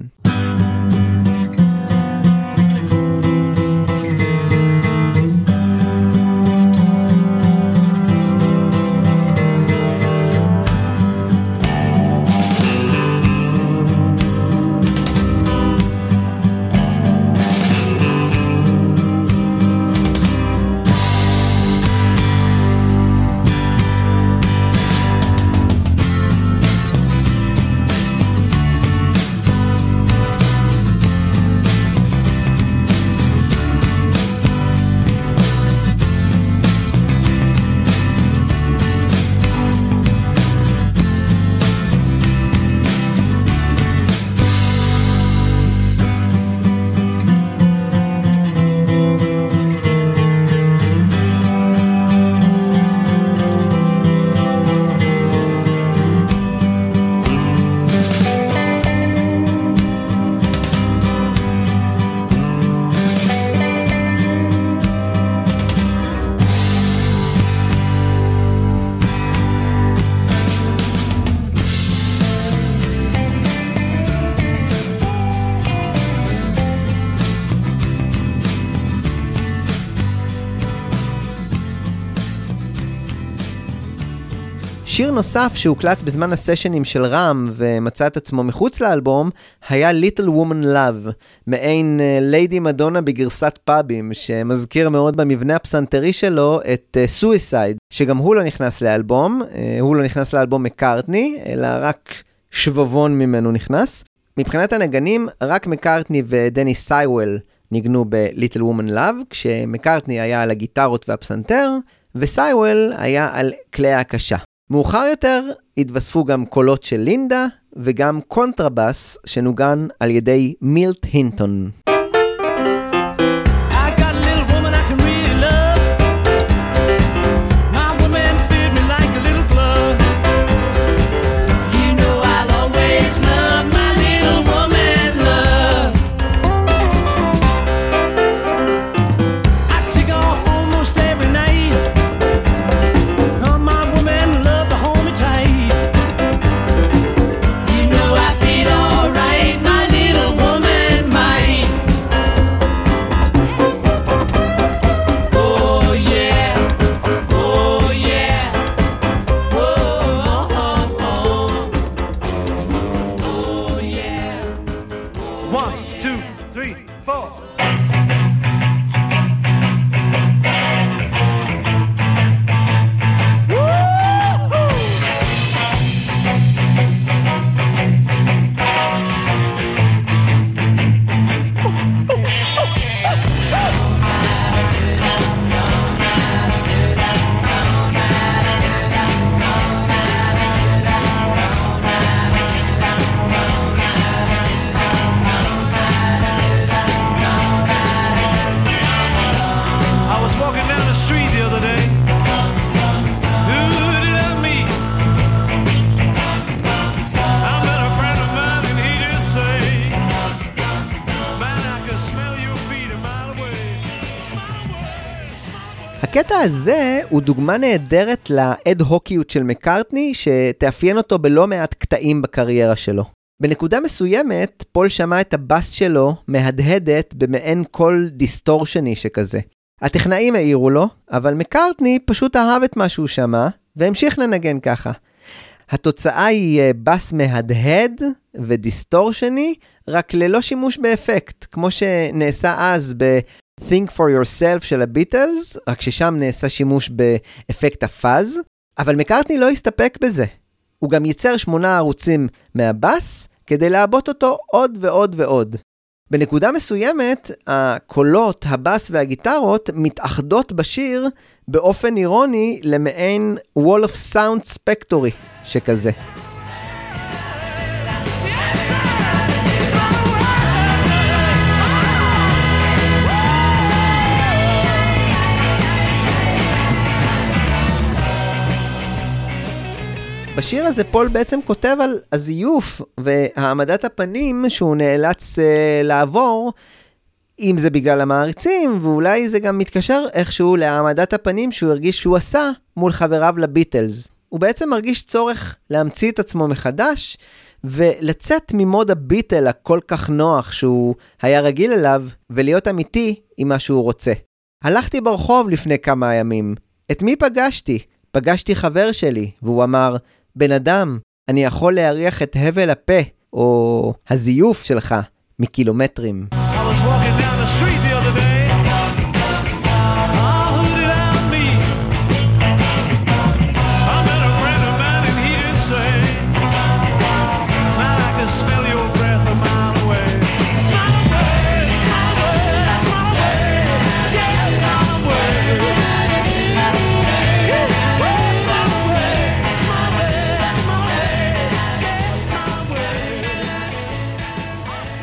נוסף שהוקלט בזמן הסשנים של רם ומצא את עצמו מחוץ לאלבום, היה Little Woman Love, מעין ליידי מדונה בגרסת פאבים, שמזכיר מאוד במבנה הפסנתרי שלו את סויסייד, uh, שגם הוא לא נכנס לאלבום, uh, הוא לא נכנס לאלבום מקארטני, אלא רק שבבון ממנו נכנס. מבחינת הנגנים, רק מקארטני ודני סייוול ניגנו ב-Little Woman Love, כשמקארטני היה על הגיטרות והפסנתר, וסייוול היה על כלי ההקשה. מאוחר יותר התווספו גם קולות של לינדה וגם קונטרבאס שנוגן על ידי מילט הינטון. הזה הוא דוגמה נהדרת לאד-הוקיות של מקארטני, שתאפיין אותו בלא מעט קטעים בקריירה שלו. בנקודה מסוימת, פול שמע את הבאס שלו מהדהדת במעין קול דיסטורשני שכזה. הטכנאים העירו לו, אבל מקארטני פשוט אהב את מה שהוא שמע, והמשיך לנגן ככה. התוצאה היא אה, בס מהדהד ודיסטורשני, רק ללא שימוש באפקט, כמו שנעשה אז ב-Think for Yourself של הביטלס, רק ששם נעשה שימוש באפקט הפאז, אבל מקארטני לא הסתפק בזה. הוא גם ייצר שמונה ערוצים מהבס, כדי לעבות אותו עוד ועוד ועוד. בנקודה מסוימת, הקולות, הבס והגיטרות מתאחדות בשיר באופן אירוני למעין wall of sound spectory שכזה. בשיר הזה פול בעצם כותב על הזיוף והעמדת הפנים שהוא נאלץ uh, לעבור אם זה בגלל המעריצים, ואולי זה גם מתקשר איכשהו להעמדת הפנים שהוא הרגיש שהוא עשה מול חבריו לביטלס. הוא בעצם מרגיש צורך להמציא את עצמו מחדש, ולצאת ממוד הביטל הכל כך נוח שהוא היה רגיל אליו, ולהיות אמיתי עם מה שהוא רוצה. הלכתי ברחוב לפני כמה ימים. את מי פגשתי? פגשתי חבר שלי, והוא אמר, בן אדם, אני יכול להריח את הבל הפה, או הזיוף שלך, מקילומטרים.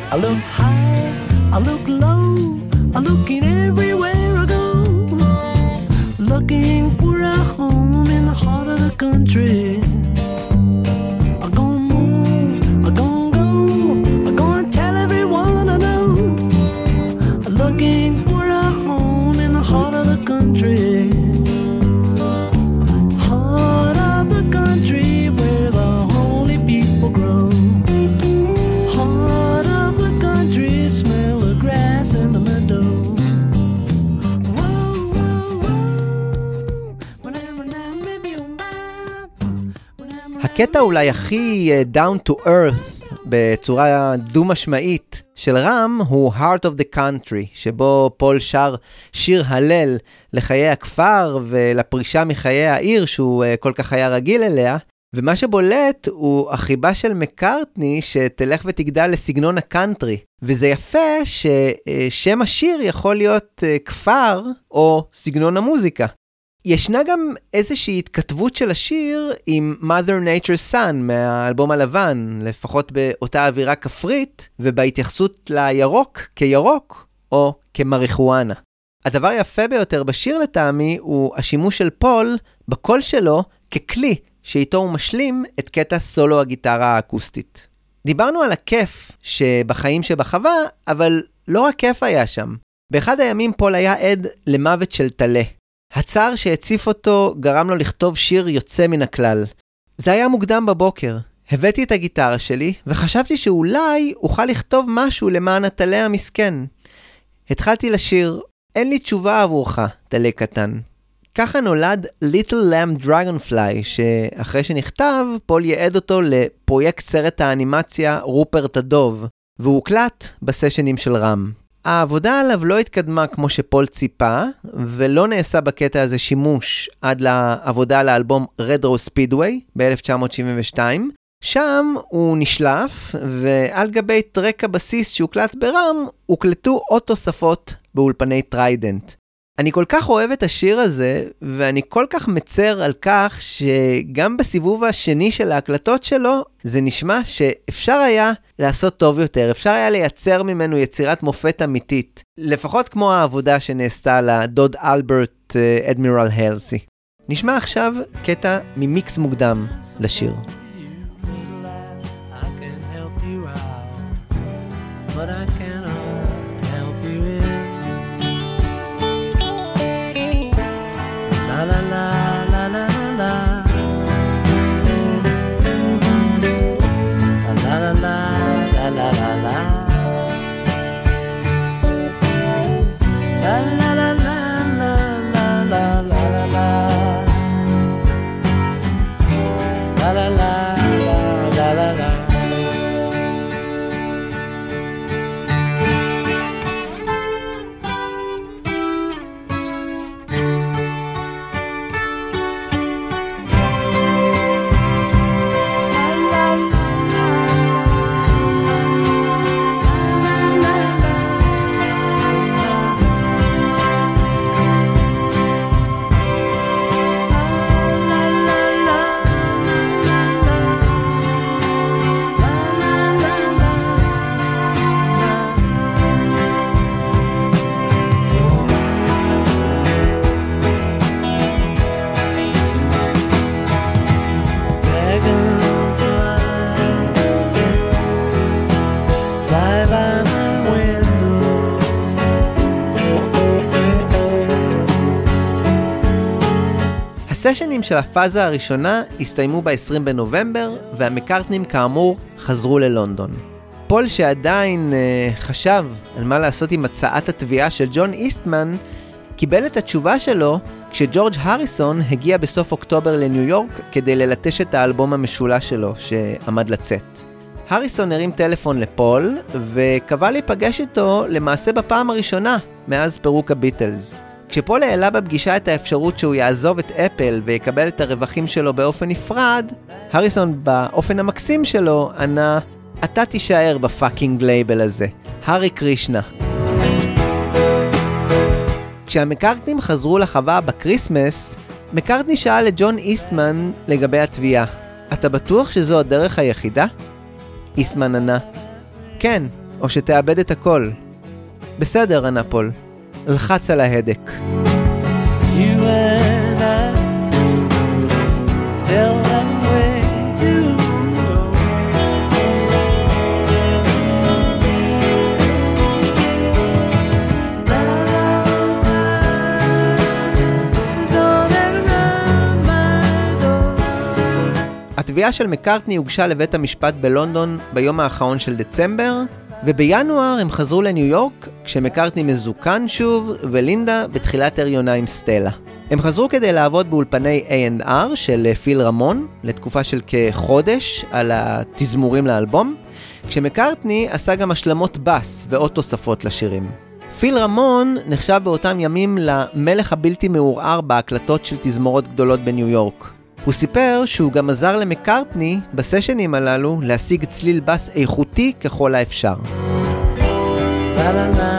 I look high, I look low, I'm looking everywhere I go. Looking for a home in the heart of the country. הקטע אולי הכי אה, down to earth בצורה דו-משמעית של רם הוא Heart of the Country, שבו פול שר שיר הלל לחיי הכפר ולפרישה מחיי העיר שהוא אה, כל כך היה רגיל אליה. ומה שבולט הוא החיבה של מקארטני שתלך ותגדל לסגנון הקאנטרי. וזה יפה ששם השיר יכול להיות אה, כפר או סגנון המוזיקה. ישנה גם איזושהי התכתבות של השיר עם Mother Nature's Son מהאלבום הלבן, לפחות באותה אווירה כפרית, ובהתייחסות לירוק כירוק או כמריחואנה. הדבר היפה ביותר בשיר לטעמי הוא השימוש של פול בקול שלו ככלי שאיתו הוא משלים את קטע סולו הגיטרה האקוסטית. דיברנו על הכיף שבחיים שבחווה, אבל לא רק כיף היה שם. באחד הימים פול היה עד למוות של טלה. הצער שהציף אותו גרם לו לכתוב שיר יוצא מן הכלל. זה היה מוקדם בבוקר. הבאתי את הגיטרה שלי, וחשבתי שאולי אוכל לכתוב משהו למען הטלה המסכן. התחלתי לשיר, אין לי תשובה עבורך, טלה קטן. ככה נולד Little Lamb Dragonfly, שאחרי שנכתב, פול ייעד אותו לפרויקט סרט האנימציה רופרט הדוב, והוא הוקלט בסשנים של רם. העבודה עליו לא התקדמה כמו שפול ציפה, ולא נעשה בקטע הזה שימוש עד לעבודה על האלבום Red Rose Speedway ב-1972. שם הוא נשלף, ועל גבי טרק הבסיס שהוקלט ברם, הוקלטו עוד תוספות באולפני טריידנט. אני כל כך אוהב את השיר הזה, ואני כל כך מצר על כך שגם בסיבוב השני של ההקלטות שלו, זה נשמע שאפשר היה לעשות טוב יותר, אפשר היה לייצר ממנו יצירת מופת אמיתית, לפחות כמו העבודה שנעשתה לדוד אלברט אה, אדמירל הלסי. נשמע עכשיו קטע ממיקס מוקדם לשיר. But I la la la הסשנים של הפאזה הראשונה הסתיימו ב-20 בנובמבר, והמקארטנים כאמור חזרו ללונדון. פול שעדיין uh, חשב על מה לעשות עם הצעת התביעה של ג'ון איסטמן, קיבל את התשובה שלו כשג'ורג' הריסון הגיע בסוף אוקטובר לניו יורק כדי ללטש את האלבום המשולש שלו שעמד לצאת. הריסון הרים טלפון לפול וקבע להיפגש איתו למעשה בפעם הראשונה מאז פירוק הביטלס. כשפול העלה בפגישה את האפשרות שהוא יעזוב את אפל ויקבל את הרווחים שלו באופן נפרד, הריסון באופן המקסים שלו ענה, אתה תישאר ב fucking label הזה, הארה קרישנה. כשהמקארטנים חזרו לחווה בקריסמס, מקארטני שאל את ג'ון איסטמן לגבי התביעה. אתה בטוח שזו הדרך היחידה? איסטמן ענה, כן, או שתאבד את הכל. בסדר, ענה פול. לחץ על ההדק. התביעה של מקארטני הוגשה לבית המשפט בלונדון ביום האחרון של דצמבר, ובינואר הם חזרו לניו יורק, כשמקארטני מזוקן שוב, ולינדה בתחילת הריונה עם סטלה. הם חזרו כדי לעבוד באולפני A&R של פיל רמון, לתקופה של כחודש, על התזמורים לאלבום, כשמקארטני עשה גם השלמות בס ועוד תוספות לשירים. פיל רמון נחשב באותם ימים למלך הבלתי מעורער בהקלטות של תזמורות גדולות בניו יורק. הוא סיפר שהוא גם עזר למקארטני בסשנים הללו להשיג צליל בס איכותי ככל האפשר. La la la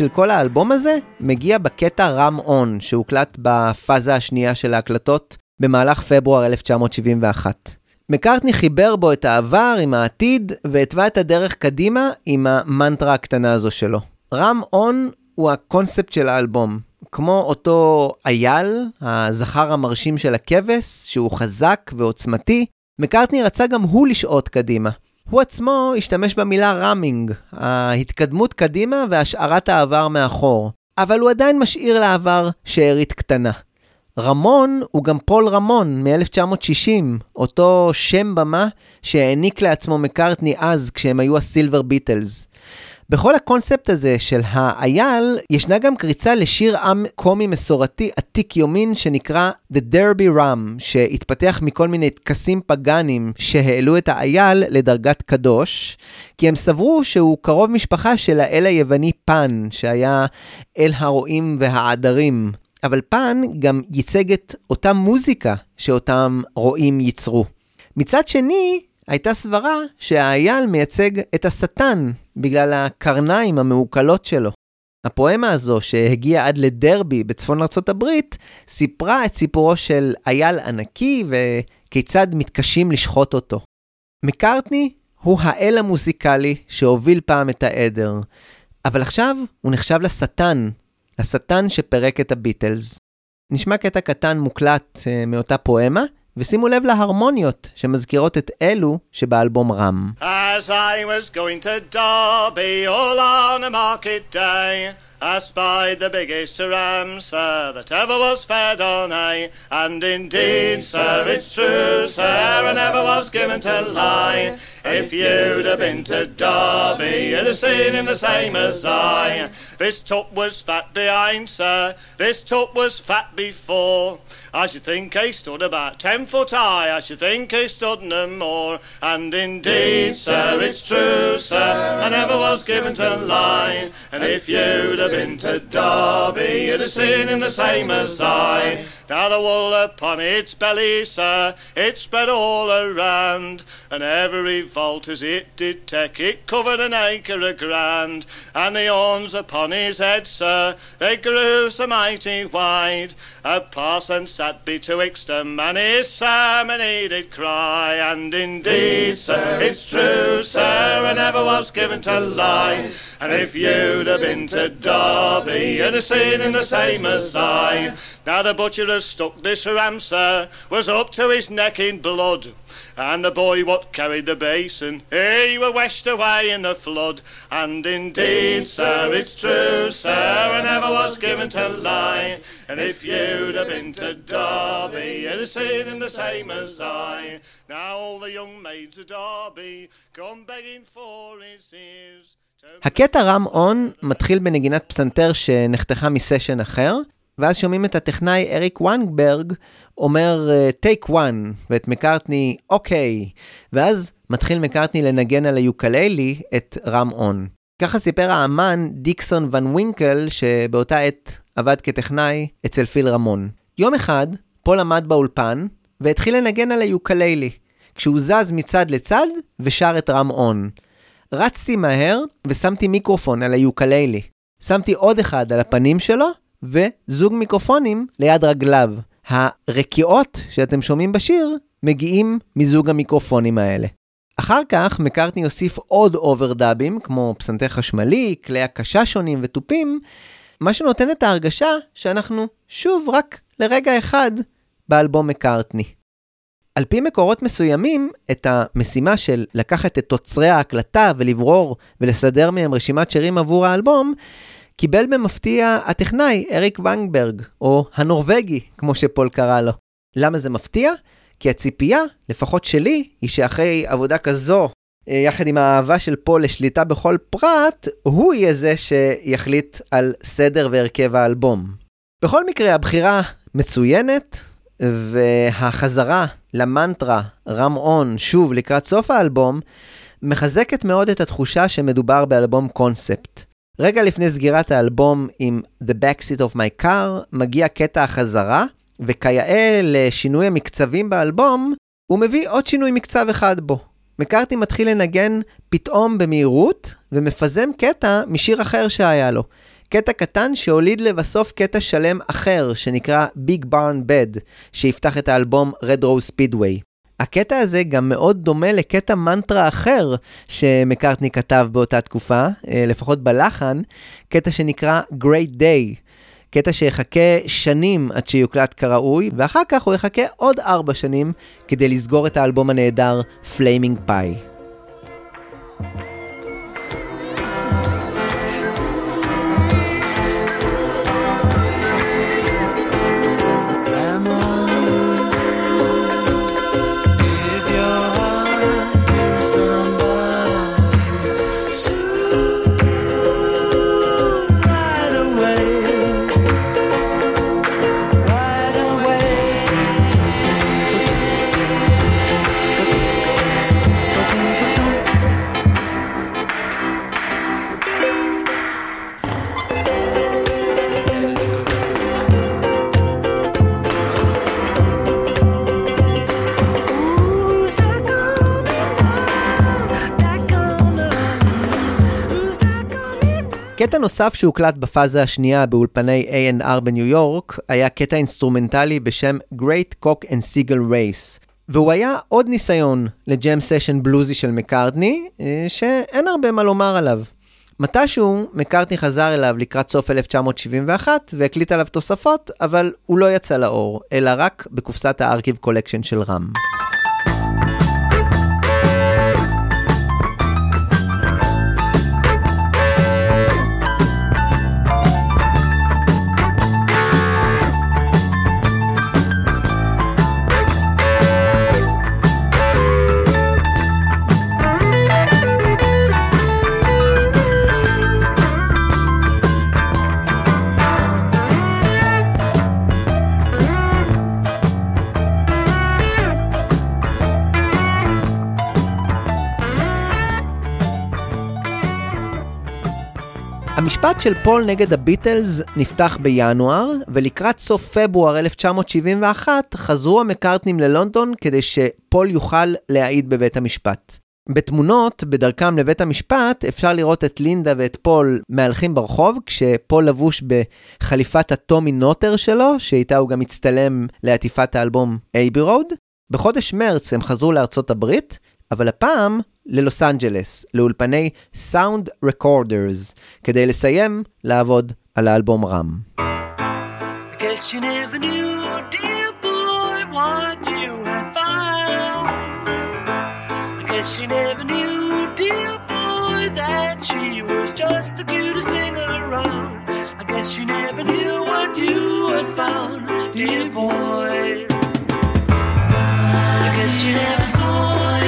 של כל האלבום הזה מגיע בקטע רם און, שהוקלט בפאזה השנייה של ההקלטות במהלך פברואר 1971. מקארטני חיבר בו את העבר עם העתיד, והתווה את הדרך קדימה עם המנטרה הקטנה הזו שלו. רם און הוא הקונספט של האלבום. כמו אותו אייל, הזכר המרשים של הכבש, שהוא חזק ועוצמתי, מקארטני רצה גם הוא לשעוט קדימה. הוא עצמו השתמש במילה ramming, ההתקדמות קדימה והשארת העבר מאחור, אבל הוא עדיין משאיר לעבר שארית קטנה. Ram On הוא גם פול רמון מ-1960, אותו שם במה שהעניק לעצמו מקארטני אז כשהם היו ה Silver Beatles. בכל הקונספט הזה של האייל, ישנה גם קריצה לשיר עם מקומי מסורתי עתיק יומין שנקרא The Derby Ram, שהתפתח מכל מיני טקסים פגאנים שהעלו את האייל לדרגת קדוש, כי הם סברו שהוא קרוב משפחה של האל היווני פן, שהיה אל הרועים והעדרים. אבל פן גם ייצג את אותה מוזיקה שאותם רועים ייצרו. מצד שני, הייתה סברה שהאייל מייצג את השטן בגלל הקרניים המעוקלות שלו. הפואמה הזו, שהגיעה עד לדרבי בצפון ארצות הברית, סיפרה את סיפורו של אייל ענקי וכיצד מתקשים לשחוט אותו. מקארטני הוא האל המוזיקלי שהוביל פעם את העדר, אבל עכשיו הוא נחשב לשטן, לשטן שפירק את הביטלס. נשמע קטע קטן מוקלט uh, מאותה פואמה, ושימו לב להרמוניות שמזכירות את אלו שבאלבום רם. As I was going to Derby all on a market day, I spied the biggest ram, sir, that ever was fed on hay. And indeed, sir, it's true, sir, I never was given to lie. If you'd have been to Derby, you'd have seen him the same as I. This top was fat behind, sir, this top was fat before. I should think he stood about ten foot high, I should think he stood no more. And indeed, sir, it's true, sir, I never was given to lie. And if you'd have been to Derby, you'd have seen him the same as I. Now the wool upon its belly, sir, it spread all around, and every vault as it did take, it covered an acre of ground. And the horns upon his head, sir, they grew so mighty wide. A parson sat betwixt 'em, and his sermon he did cry. And indeed, sir, it's true, sir, I never was given to lie. And if you'd have been to Derby, have seen him the same as I. Now the butcher has stuck this ram, sir, was up to his neck in blood. And the boy what carried the basin, he were washed away in the flood. And indeed, sir, it's true, sir, I never was given to lie. And if you'd have been to Derby, you'd have seen him the same as I. Now all the young maids of Derby come begging for his ears. הקטע רם און מתחיל בנגינת פסנתר שנחתכה מסשן אחר, ואז שומעים את הטכנאי אריק וואנגברג אומר take one, ואת מקארטני אוקיי, ואז מתחיל מקארטני לנגן על היוקללי את Ram On. ככה סיפר האמן דיקסון ון ווינקל, שבאותה עת עבד כטכנאי אצל פיל רמון. יום אחד, פול עמד באולפן, והתחיל לנגן על היוקללי, כשהוא זז מצד לצד ושר את Ram On. רצתי מהר ושמתי מיקרופון על היוקללי. שמתי עוד אחד על הפנים שלו, וזוג מיקרופונים ליד רגליו. הרקיעות שאתם שומעים בשיר מגיעים מזוג המיקרופונים האלה. אחר כך מקארטני הוסיף עוד אוברדאבים, כמו פסנתר חשמלי, כלי הקשה שונים ותופים, מה שנותן את ההרגשה שאנחנו שוב רק לרגע אחד באלבום מקארטני. על פי מקורות מסוימים, את המשימה של לקחת את תוצרי ההקלטה ולברור ולסדר מהם רשימת שירים עבור האלבום, קיבל במפתיע הטכנאי אריק ונגברג, או הנורבגי, כמו שפול קרא לו. למה זה מפתיע? כי הציפייה, לפחות שלי, היא שאחרי עבודה כזו, אה, יחד עם האהבה של פול לשליטה בכל פרט, הוא יהיה זה שיחליט על סדר והרכב האלבום. בכל מקרה, הבחירה מצוינת, והחזרה למנטרה רם און שוב לקראת סוף האלבום, מחזקת מאוד את התחושה שמדובר באלבום קונספט. רגע לפני סגירת האלבום עם The Backseat of My Car, מגיע קטע החזרה, וכיאה לשינוי המקצבים באלבום, הוא מביא עוד שינוי מקצב אחד בו. מקארטי מתחיל לנגן פתאום במהירות, ומפזם קטע משיר אחר שהיה לו. קטע קטן שהוליד לבסוף קטע שלם אחר, שנקרא Big Barn Bed, שיפתח את האלבום Red Rose Speedway. הקטע הזה גם מאוד דומה לקטע מנטרה אחר שמקארטני כתב באותה תקופה, אה, לפחות בלחן, קטע שנקרא Great Day. קטע שיחכה שנים עד שיוקלט כראוי, ואחר כך הוא יחכה עוד ארבע שנים כדי לסגור את האלבום הנהדר Flaming Pie. קטע נוסף שהוקלט בפאזה השנייה באולפני A&R בניו יורק, היה קטע אינסטרומנטלי בשם Great Cock and Seagull Race. והוא היה עוד ניסיון ל jam session בלוזי של מקארטני, אה, שאין הרבה מה לומר עליו. מתישהו מקארטני חזר אליו לקראת סוף 1971 והקליט עליו תוספות, אבל הוא לא יצא לאור, אלא רק בקופסת ה Archive Collection של Ram. המשפט של פול נגד הביטלס נפתח בינואר, ולקראת סוף פברואר 1971 חזרו המקארטנים ללונדון כדי שפול יוכל להעיד בבית המשפט. בתמונות, בדרכם לבית המשפט, אפשר לראות את לינדה ואת פול מהלכים ברחוב, כשפול לבוש בחליפת הטומי נוטר שלו, שאיתה הוא גם הצטלם לעטיפת האלבום Abbey Road. בחודש מרץ הם חזרו לארצות הברית, אבל הפעם ללוס אנג'לס, לאולפני סאונד רקורדרס, כדי לסיים לעבוד על האלבום רם. You never knew, what you had found. Dear boy. I guess you never saw,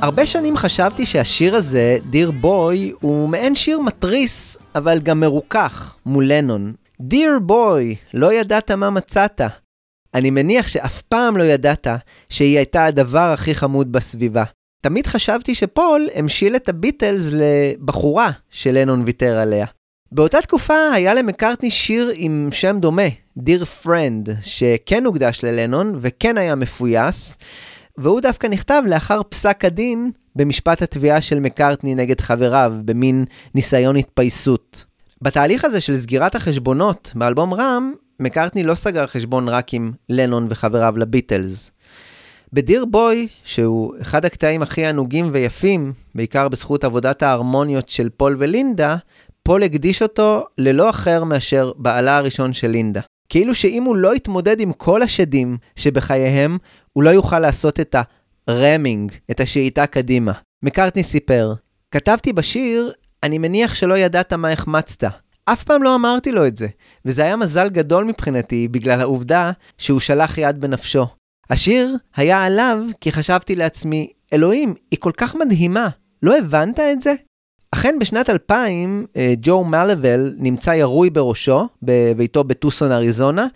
הרבה שנים חשבתי שהשיר הזה, Dear Boy, הוא מעין שיר מתריס, אבל גם מרוכך, מול לנון. Dear boy, לא ידעת מה מצאת. אני מניח שאף פעם לא ידעת שהיא הייתה הדבר הכי חמוד בסביבה. תמיד חשבתי שפול המשיל את הביטלס לבחורה שלנון ויתר עליה. באותה תקופה היה למקארטני שיר עם שם דומה, Dear Friend, שכן הוקדש ללנון וכן היה מפויס, והוא דווקא נכתב לאחר פסק הדין במשפט התביעה של מקארטני נגד חבריו, במין ניסיון התפייסות. בתהליך הזה של סגירת החשבונות באלבום Ram, מקארטני לא סגר חשבון רק עם לנון וחבריו לביטלס. ב Dear Boy, שהוא אחד הקטעים הכי ענוגים ויפים, בעיקר בזכות עבודת ההרמוניות של פול ולינדה, פול הקדיש אותו ללא אחר מאשר בעלה הראשון של לינדה. כאילו שאם הוא לא יתמודד עם כל השדים שבחייהם, הוא לא יוכל לעשות את הרמינג, את השאיטה קדימה. מקארטני סיפר, כתבתי בשיר, אני מניח שלא ידעת מה החמצת. אף פעם לא אמרתי לו את זה, וזה היה מזל גדול מבחינתי בגלל העובדה שהוא שלח יד בנפשו. השיר היה עליו כי חשבתי לעצמי, אלוהים, היא כל כך מדהימה, לא הבנת את זה? אכן בשנת 2000, אה, ג'ו מלבל נמצא ירוי בראשו, בביתו בטוסון אריזונה,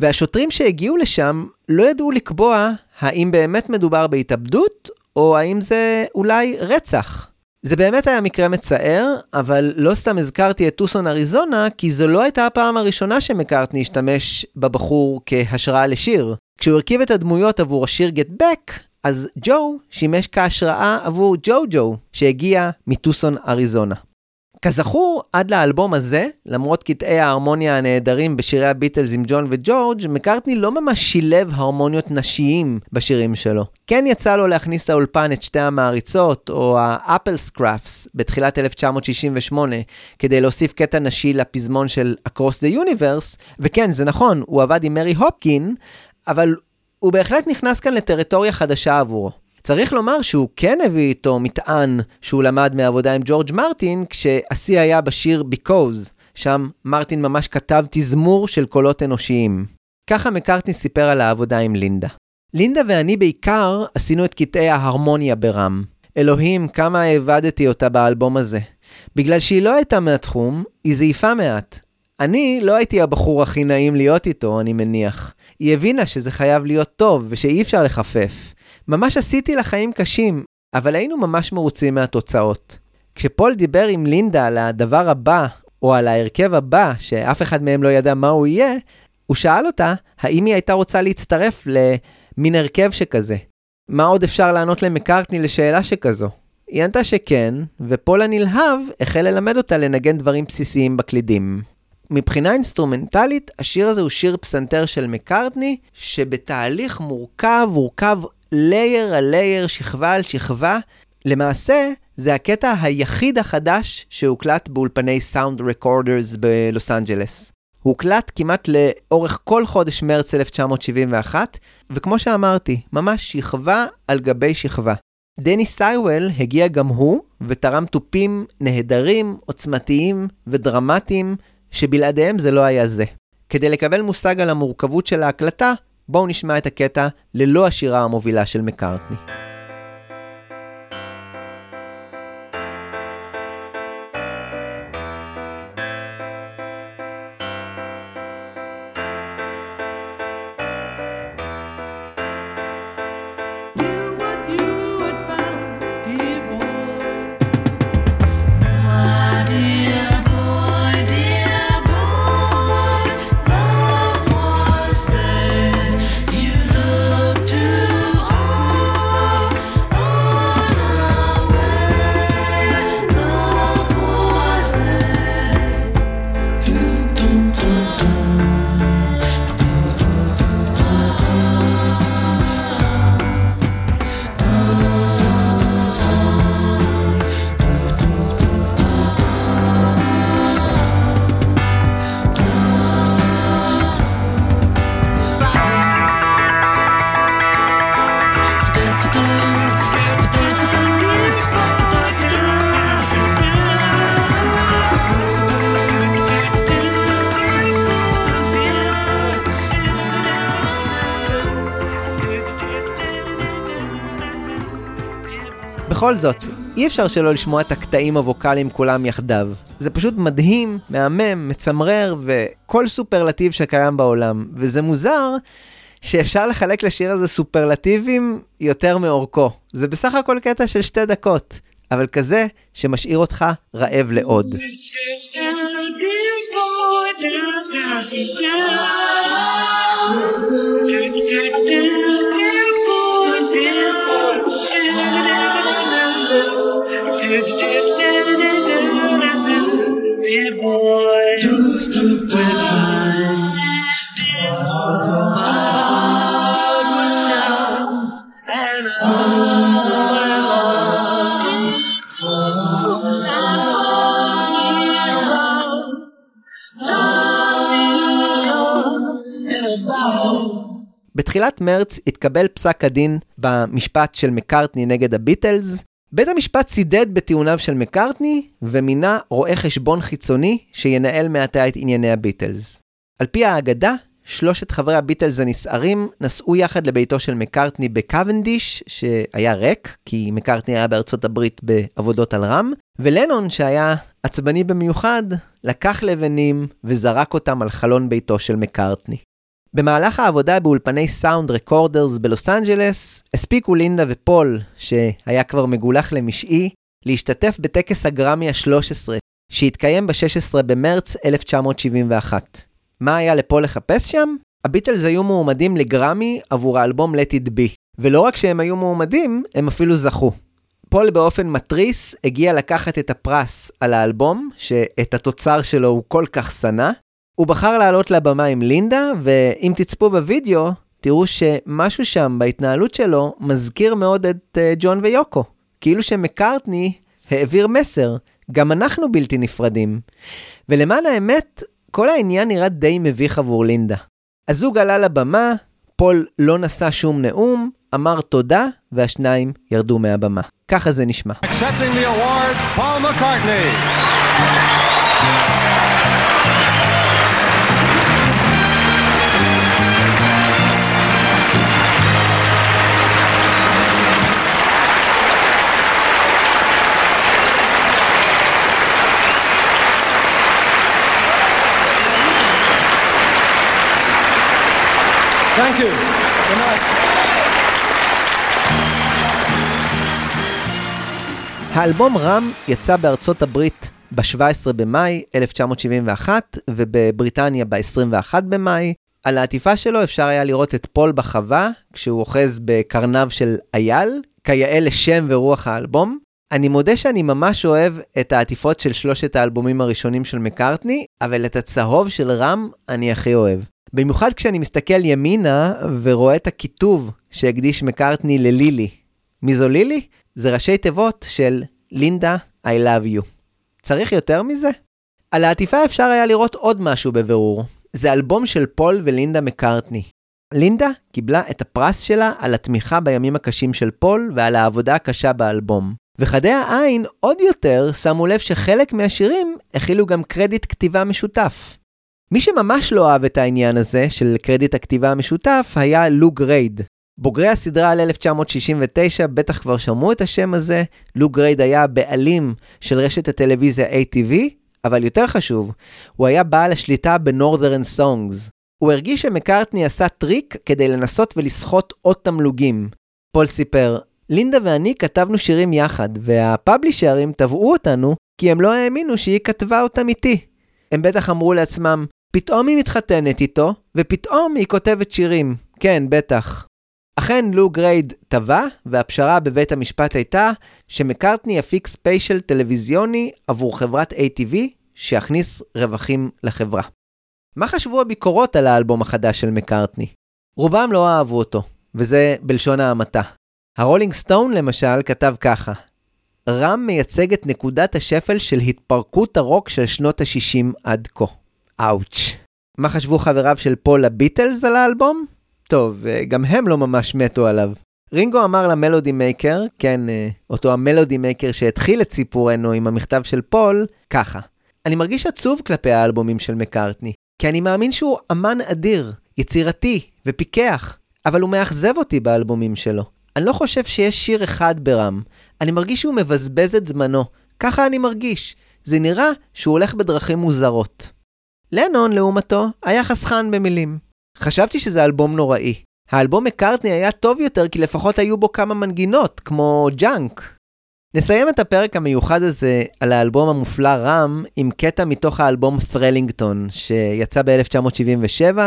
והשוטרים שהגיעו לשם לא ידעו לקבוע האם באמת מדובר בהתאבדות, או האם זה אולי רצח. זה באמת היה מקרה מצער, אבל לא סתם הזכרתי את טוסון אריזונה, כי זו לא הייתה הפעם הראשונה שמקארטני השתמש בבחור כהשראה לשיר. כשהוא הרכיב את הדמויות עבור השיר Get Back, אז ג'ו שימש כהשראה עבור ג'ו ג'ו, שהגיע מטוסון אריזונה. כזכור, עד לאלבום הזה, למרות קטעי ההרמוניה הנהדרים בשירי הביטלס עם ג'ון וג'ורג', מקארטני לא ממש שילב הרמוניות נשיים בשירים שלו. כן יצא לו להכניס לאולפן את שתי המעריצות, או ה Apple Scruffs, בתחילת 1968, כדי להוסיף קטע נשי לפזמון של Across the Universe, וכן, זה נכון, הוא עבד עם מרי הופקין, אבל הוא בהחלט נכנס כאן לטריטוריה חדשה עבורו. צריך לומר שהוא כן הביא איתו מטען שהוא למד מעבודה עם ג'ורג' מרטין, כשהשיא היה בשיר Because, שם מרטין ממש כתב תזמור של קולות אנושיים. ככה מקארטני סיפר על העבודה עם לינדה. לינדה ואני בעיקר עשינו את קטעי ההרמוניה ברם. אלוהים, כמה העבדתי אותה באלבום הזה. בגלל שהיא לא הייתה מהתחום, היא זייפה מעט. אני לא הייתי הבחור הכי נעים להיות איתו, אני מניח. היא הבינה שזה חייב להיות טוב ושאי אפשר לחפף. ממש עשיתי לה חיים קשים, אבל היינו ממש מרוצים מהתוצאות. כשפול דיבר עם לינדה על הדבר הבא, או על ההרכב הבא, שאף אחד מהם לא ידע מה הוא יהיה, הוא שאל אותה האם היא הייתה רוצה להצטרף למין הרכב שכזה. מה עוד אפשר לענות למקארטני לשאלה שכזו? היא ענתה שכן, ופול הנלהב החל ללמד אותה לנגן דברים בסיסיים בקלידים. מבחינה אינסטרומנטלית, השיר הזה הוא שיר פסנתר של מקארטני, שבתהליך מורכב, הורכב layer על layer, שכבה על שכבה. למעשה, זה הקטע היחיד החדש שהוקלט באולפני Sound Recorders בלוס אנג'לס. הוא הוקלט כמעט לאורך כל חודש מרץ 1971, וכמו שאמרתי, ממש שכבה על גבי שכבה. דני סייוול הגיע גם הוא, ותרם תופים נהדרים, עוצמתיים ודרמטיים, שבלעדיהם זה לא היה זה. כדי לקבל מושג על המורכבות של ההקלטה, בואו נשמע את הקטע ללא השירה המובילה של מקארטני. בכל זאת, אי אפשר שלא לשמוע את הקטעים הווקאליים כולם יחדיו. זה פשוט מדהים, מהמם, מצמרר וכל סופרלטיב שקיים בעולם. וזה מוזר שאפשר לחלק לשיר הזה סופרלטיבים יותר מאורכו. זה בסך הכל קטע של שתי דקות, אבל כזה שמשאיר אותך רעב לעוד. [LAUGHS] בתחילת מרץ התקבל פסק הדין במשפט של מקארטני נגד הביטלס. בית המשפט צידד בטיעוניו של מקארטני ומינה רואה חשבון חיצוני שינהל מעתה את ענייני הביטלס. על פי האגדה, שלושת חברי הביטלס הנסערים נסעו יחד לביתו של מקארטני בקוונדיש, שהיה ריק, כי מקארטני היה בארצות הברית בעבודות על רם, ולנון, שהיה עצבני במיוחד, לקח לבנים וזרק אותם על חלון ביתו של מקארטני. במהלך העבודה באולפני Sound Recorders בלוס אנג'לס, הספיקו לינדה ופול, שהיה כבר מגולח למשעי, להשתתף בטקס הגרמי ה-13, שהתקיים ב-16 במרץ 1971. מה היה לפול לחפש שם? הביטלס היו מועמדים לגרמי עבור האלבום Let It Be, ולא רק שהם היו מועמדים, הם אפילו זכו. פול באופן מתריס הגיע לקחת את הפרס על האלבום, שאת התוצר שלו הוא כל כך שנא, הוא בחר לעלות לבמה עם לינדה, ואם תצפו בווידאו, תראו שמשהו שם בהתנהלות שלו מזכיר מאוד את uh, ג'ון ויוקו. כאילו שמקארטני העביר מסר, גם אנחנו בלתי נפרדים. ולמען האמת, כל העניין נראה די מביך עבור לינדה. הזוג עלה לבמה, פול לא נשא שום נאום, אמר תודה, והשניים ירדו מהבמה. ככה זה נשמע. Accepting the award, Paul McCartney. Thank you. Good night. האלבום רם יצא בארצות הברית ב-17 במאי 1971 ובבריטניה ב-21 במאי. על העטיפה שלו אפשר היה לראות את פול בחווה כשהוא אוחז בקרניו של אייל, כיאה לשם ורוח האלבום. אני מודה שאני ממש אוהב את העטיפות של שלושת האלבומים הראשונים של מקארטני, אבל את הצהוב של רם אני הכי אוהב. במיוחד כשאני מסתכל ימינה ורואה את הכיתוב שהקדיש מקארטני ללילי. מי זו לילי? זה ראשי תיבות של לינדה, I love you. צריך יותר מזה? על העטיפה אפשר היה לראות עוד משהו בבירור. זה אלבום של פול ולינדה מקארטני. לינדה קיבלה את הפרס שלה על התמיכה בימים הקשים של פול ועל העבודה הקשה באלבום. וחדי העין עוד יותר שמו לב שחלק מהשירים הכילו גם קרדיט כתיבה משותף. מי שממש לא אהב את העניין הזה של קרדיט הכתיבה המשותף היה לו גרייד. בוגרי הסדרה על 1969 בטח כבר שמעו את השם הזה, לו גרייד היה הבעלים של רשת הטלוויזיה ATV, אבל יותר חשוב, הוא היה בעל השליטה ב Northern Songs. הוא הרגיש שמקארטני עשה טריק כדי לנסות ולסחוט עוד תמלוגים. פול סיפר, לינדה ואני כתבנו שירים יחד, וה publisher ים תבעו אותנו כי הם לא האמינו שהיא כתבה אותם איתי. הם בטח אמרו לעצמם, פתאום היא מתחתנת איתו, ופתאום היא כותבת שירים. כן, בטח. אכן לו גרייד תבע, והפשרה בבית המשפט הייתה שמקארטני יפיק ספיישל טלוויזיוני עבור חברת ATV, שיכניס רווחים לחברה. מה חשבו הביקורות על האלבום החדש של מקארטני? רובם לא אהבו אותו, וזה בלשון המעטה. הרולינג סטון למשל כתב ככה: רם מייצג את נקודת השפל של התפרקות הרוק של שנות ה-60 עד כה. אאוץ'. מה חשבו חבריו של פול הביטלס על האלבום? טוב, אה, גם הם לא ממש מתו עליו. רינגו אמר למלודי מייקר, כן, אה, אותו המלודי מייקר שהתחיל את סיפורנו עם המכתב של פול, ככה: אני מרגיש עצוב כלפי האלבומים של מקארטני, כי אני מאמין שהוא אמן אדיר, יצירתי ופיקח, אבל הוא מאכזב אותי באלבומים שלו. אני לא חושב שיש שיר אחד ברם. אני מרגיש שהוא מבזבז את זמנו. ככה אני מרגיש. זה נראה שהוא הולך בדרכים מוזרות. לנון, לעומתו, היה חסכן במילים. חשבתי שזה אלבום נוראי. האלבום מקארטני היה טוב יותר כי לפחות היו בו כמה מנגינות, כמו ג'אנק. נסיים את הפרק המיוחד הזה על האלבום המופלא רם עם קטע מתוך האלבום ת'רלינגטון, שיצא ב-1977,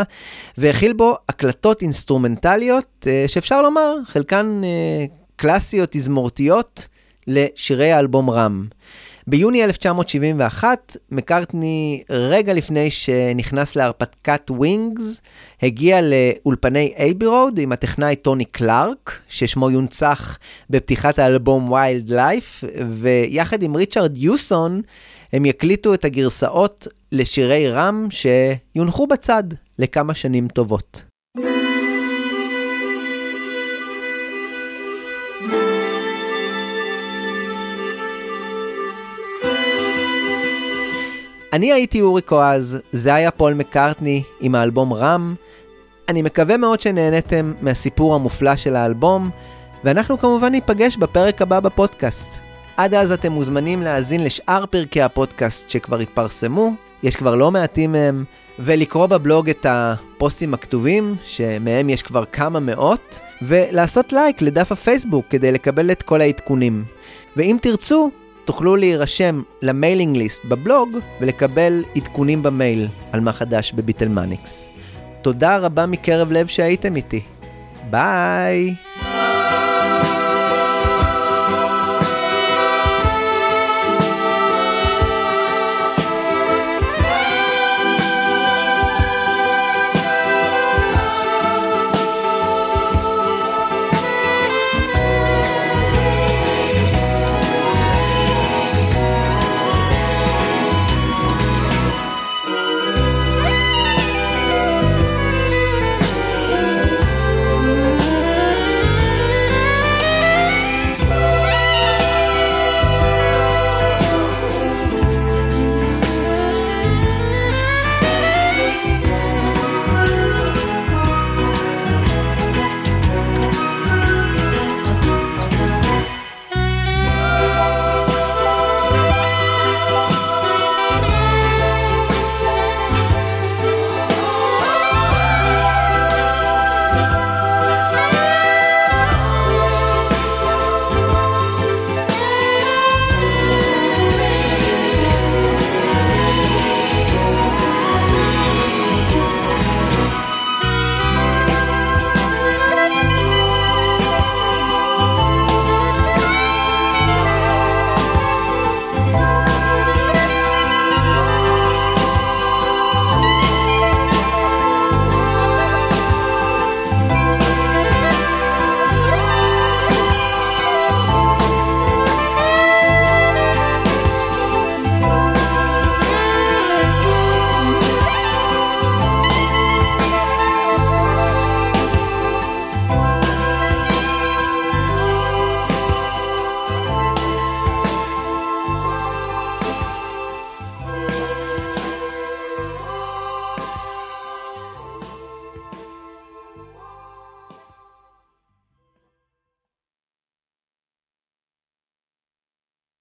והכיל בו הקלטות אינסטרומנטליות, אה, שאפשר לומר, חלקן אה, קלאסיות, תזמורתיות, לשירי האלבום רם. ביוני 1971, מקארטני, רגע לפני שנכנס להרפתקת ווינגס, הגיע לאולפני אייבי רוד עם הטכנאי טוני קלארק, ששמו יונצח בפתיחת האלבום ויילד לייף, ויחד עם ריצ'רד יוסון, הם יקליטו את הגרסאות לשירי רם שיונחו בצד לכמה שנים טובות. אני הייתי אורי קואז, זה היה פול מקארטני עם האלבום רם. אני מקווה מאוד שנהניתם מהסיפור המופלא של האלבום, ואנחנו כמובן ניפגש בפרק הבא בפודקאסט. עד אז אתם מוזמנים להאזין לשאר פרקי הפודקאסט שכבר התפרסמו, יש כבר לא מעטים מהם, ולקרוא בבלוג את הפוסטים הכתובים, שמהם יש כבר כמה מאות, ולעשות לייק לדף הפייסבוק כדי לקבל את כל העדכונים. ואם תרצו, תוכלו להירשם ל mailing list בבלוג ולקבל עדכונים במייל על מה חדש בביטלמניקס. תודה רבה מקרב לב שהייתם איתי. ביי!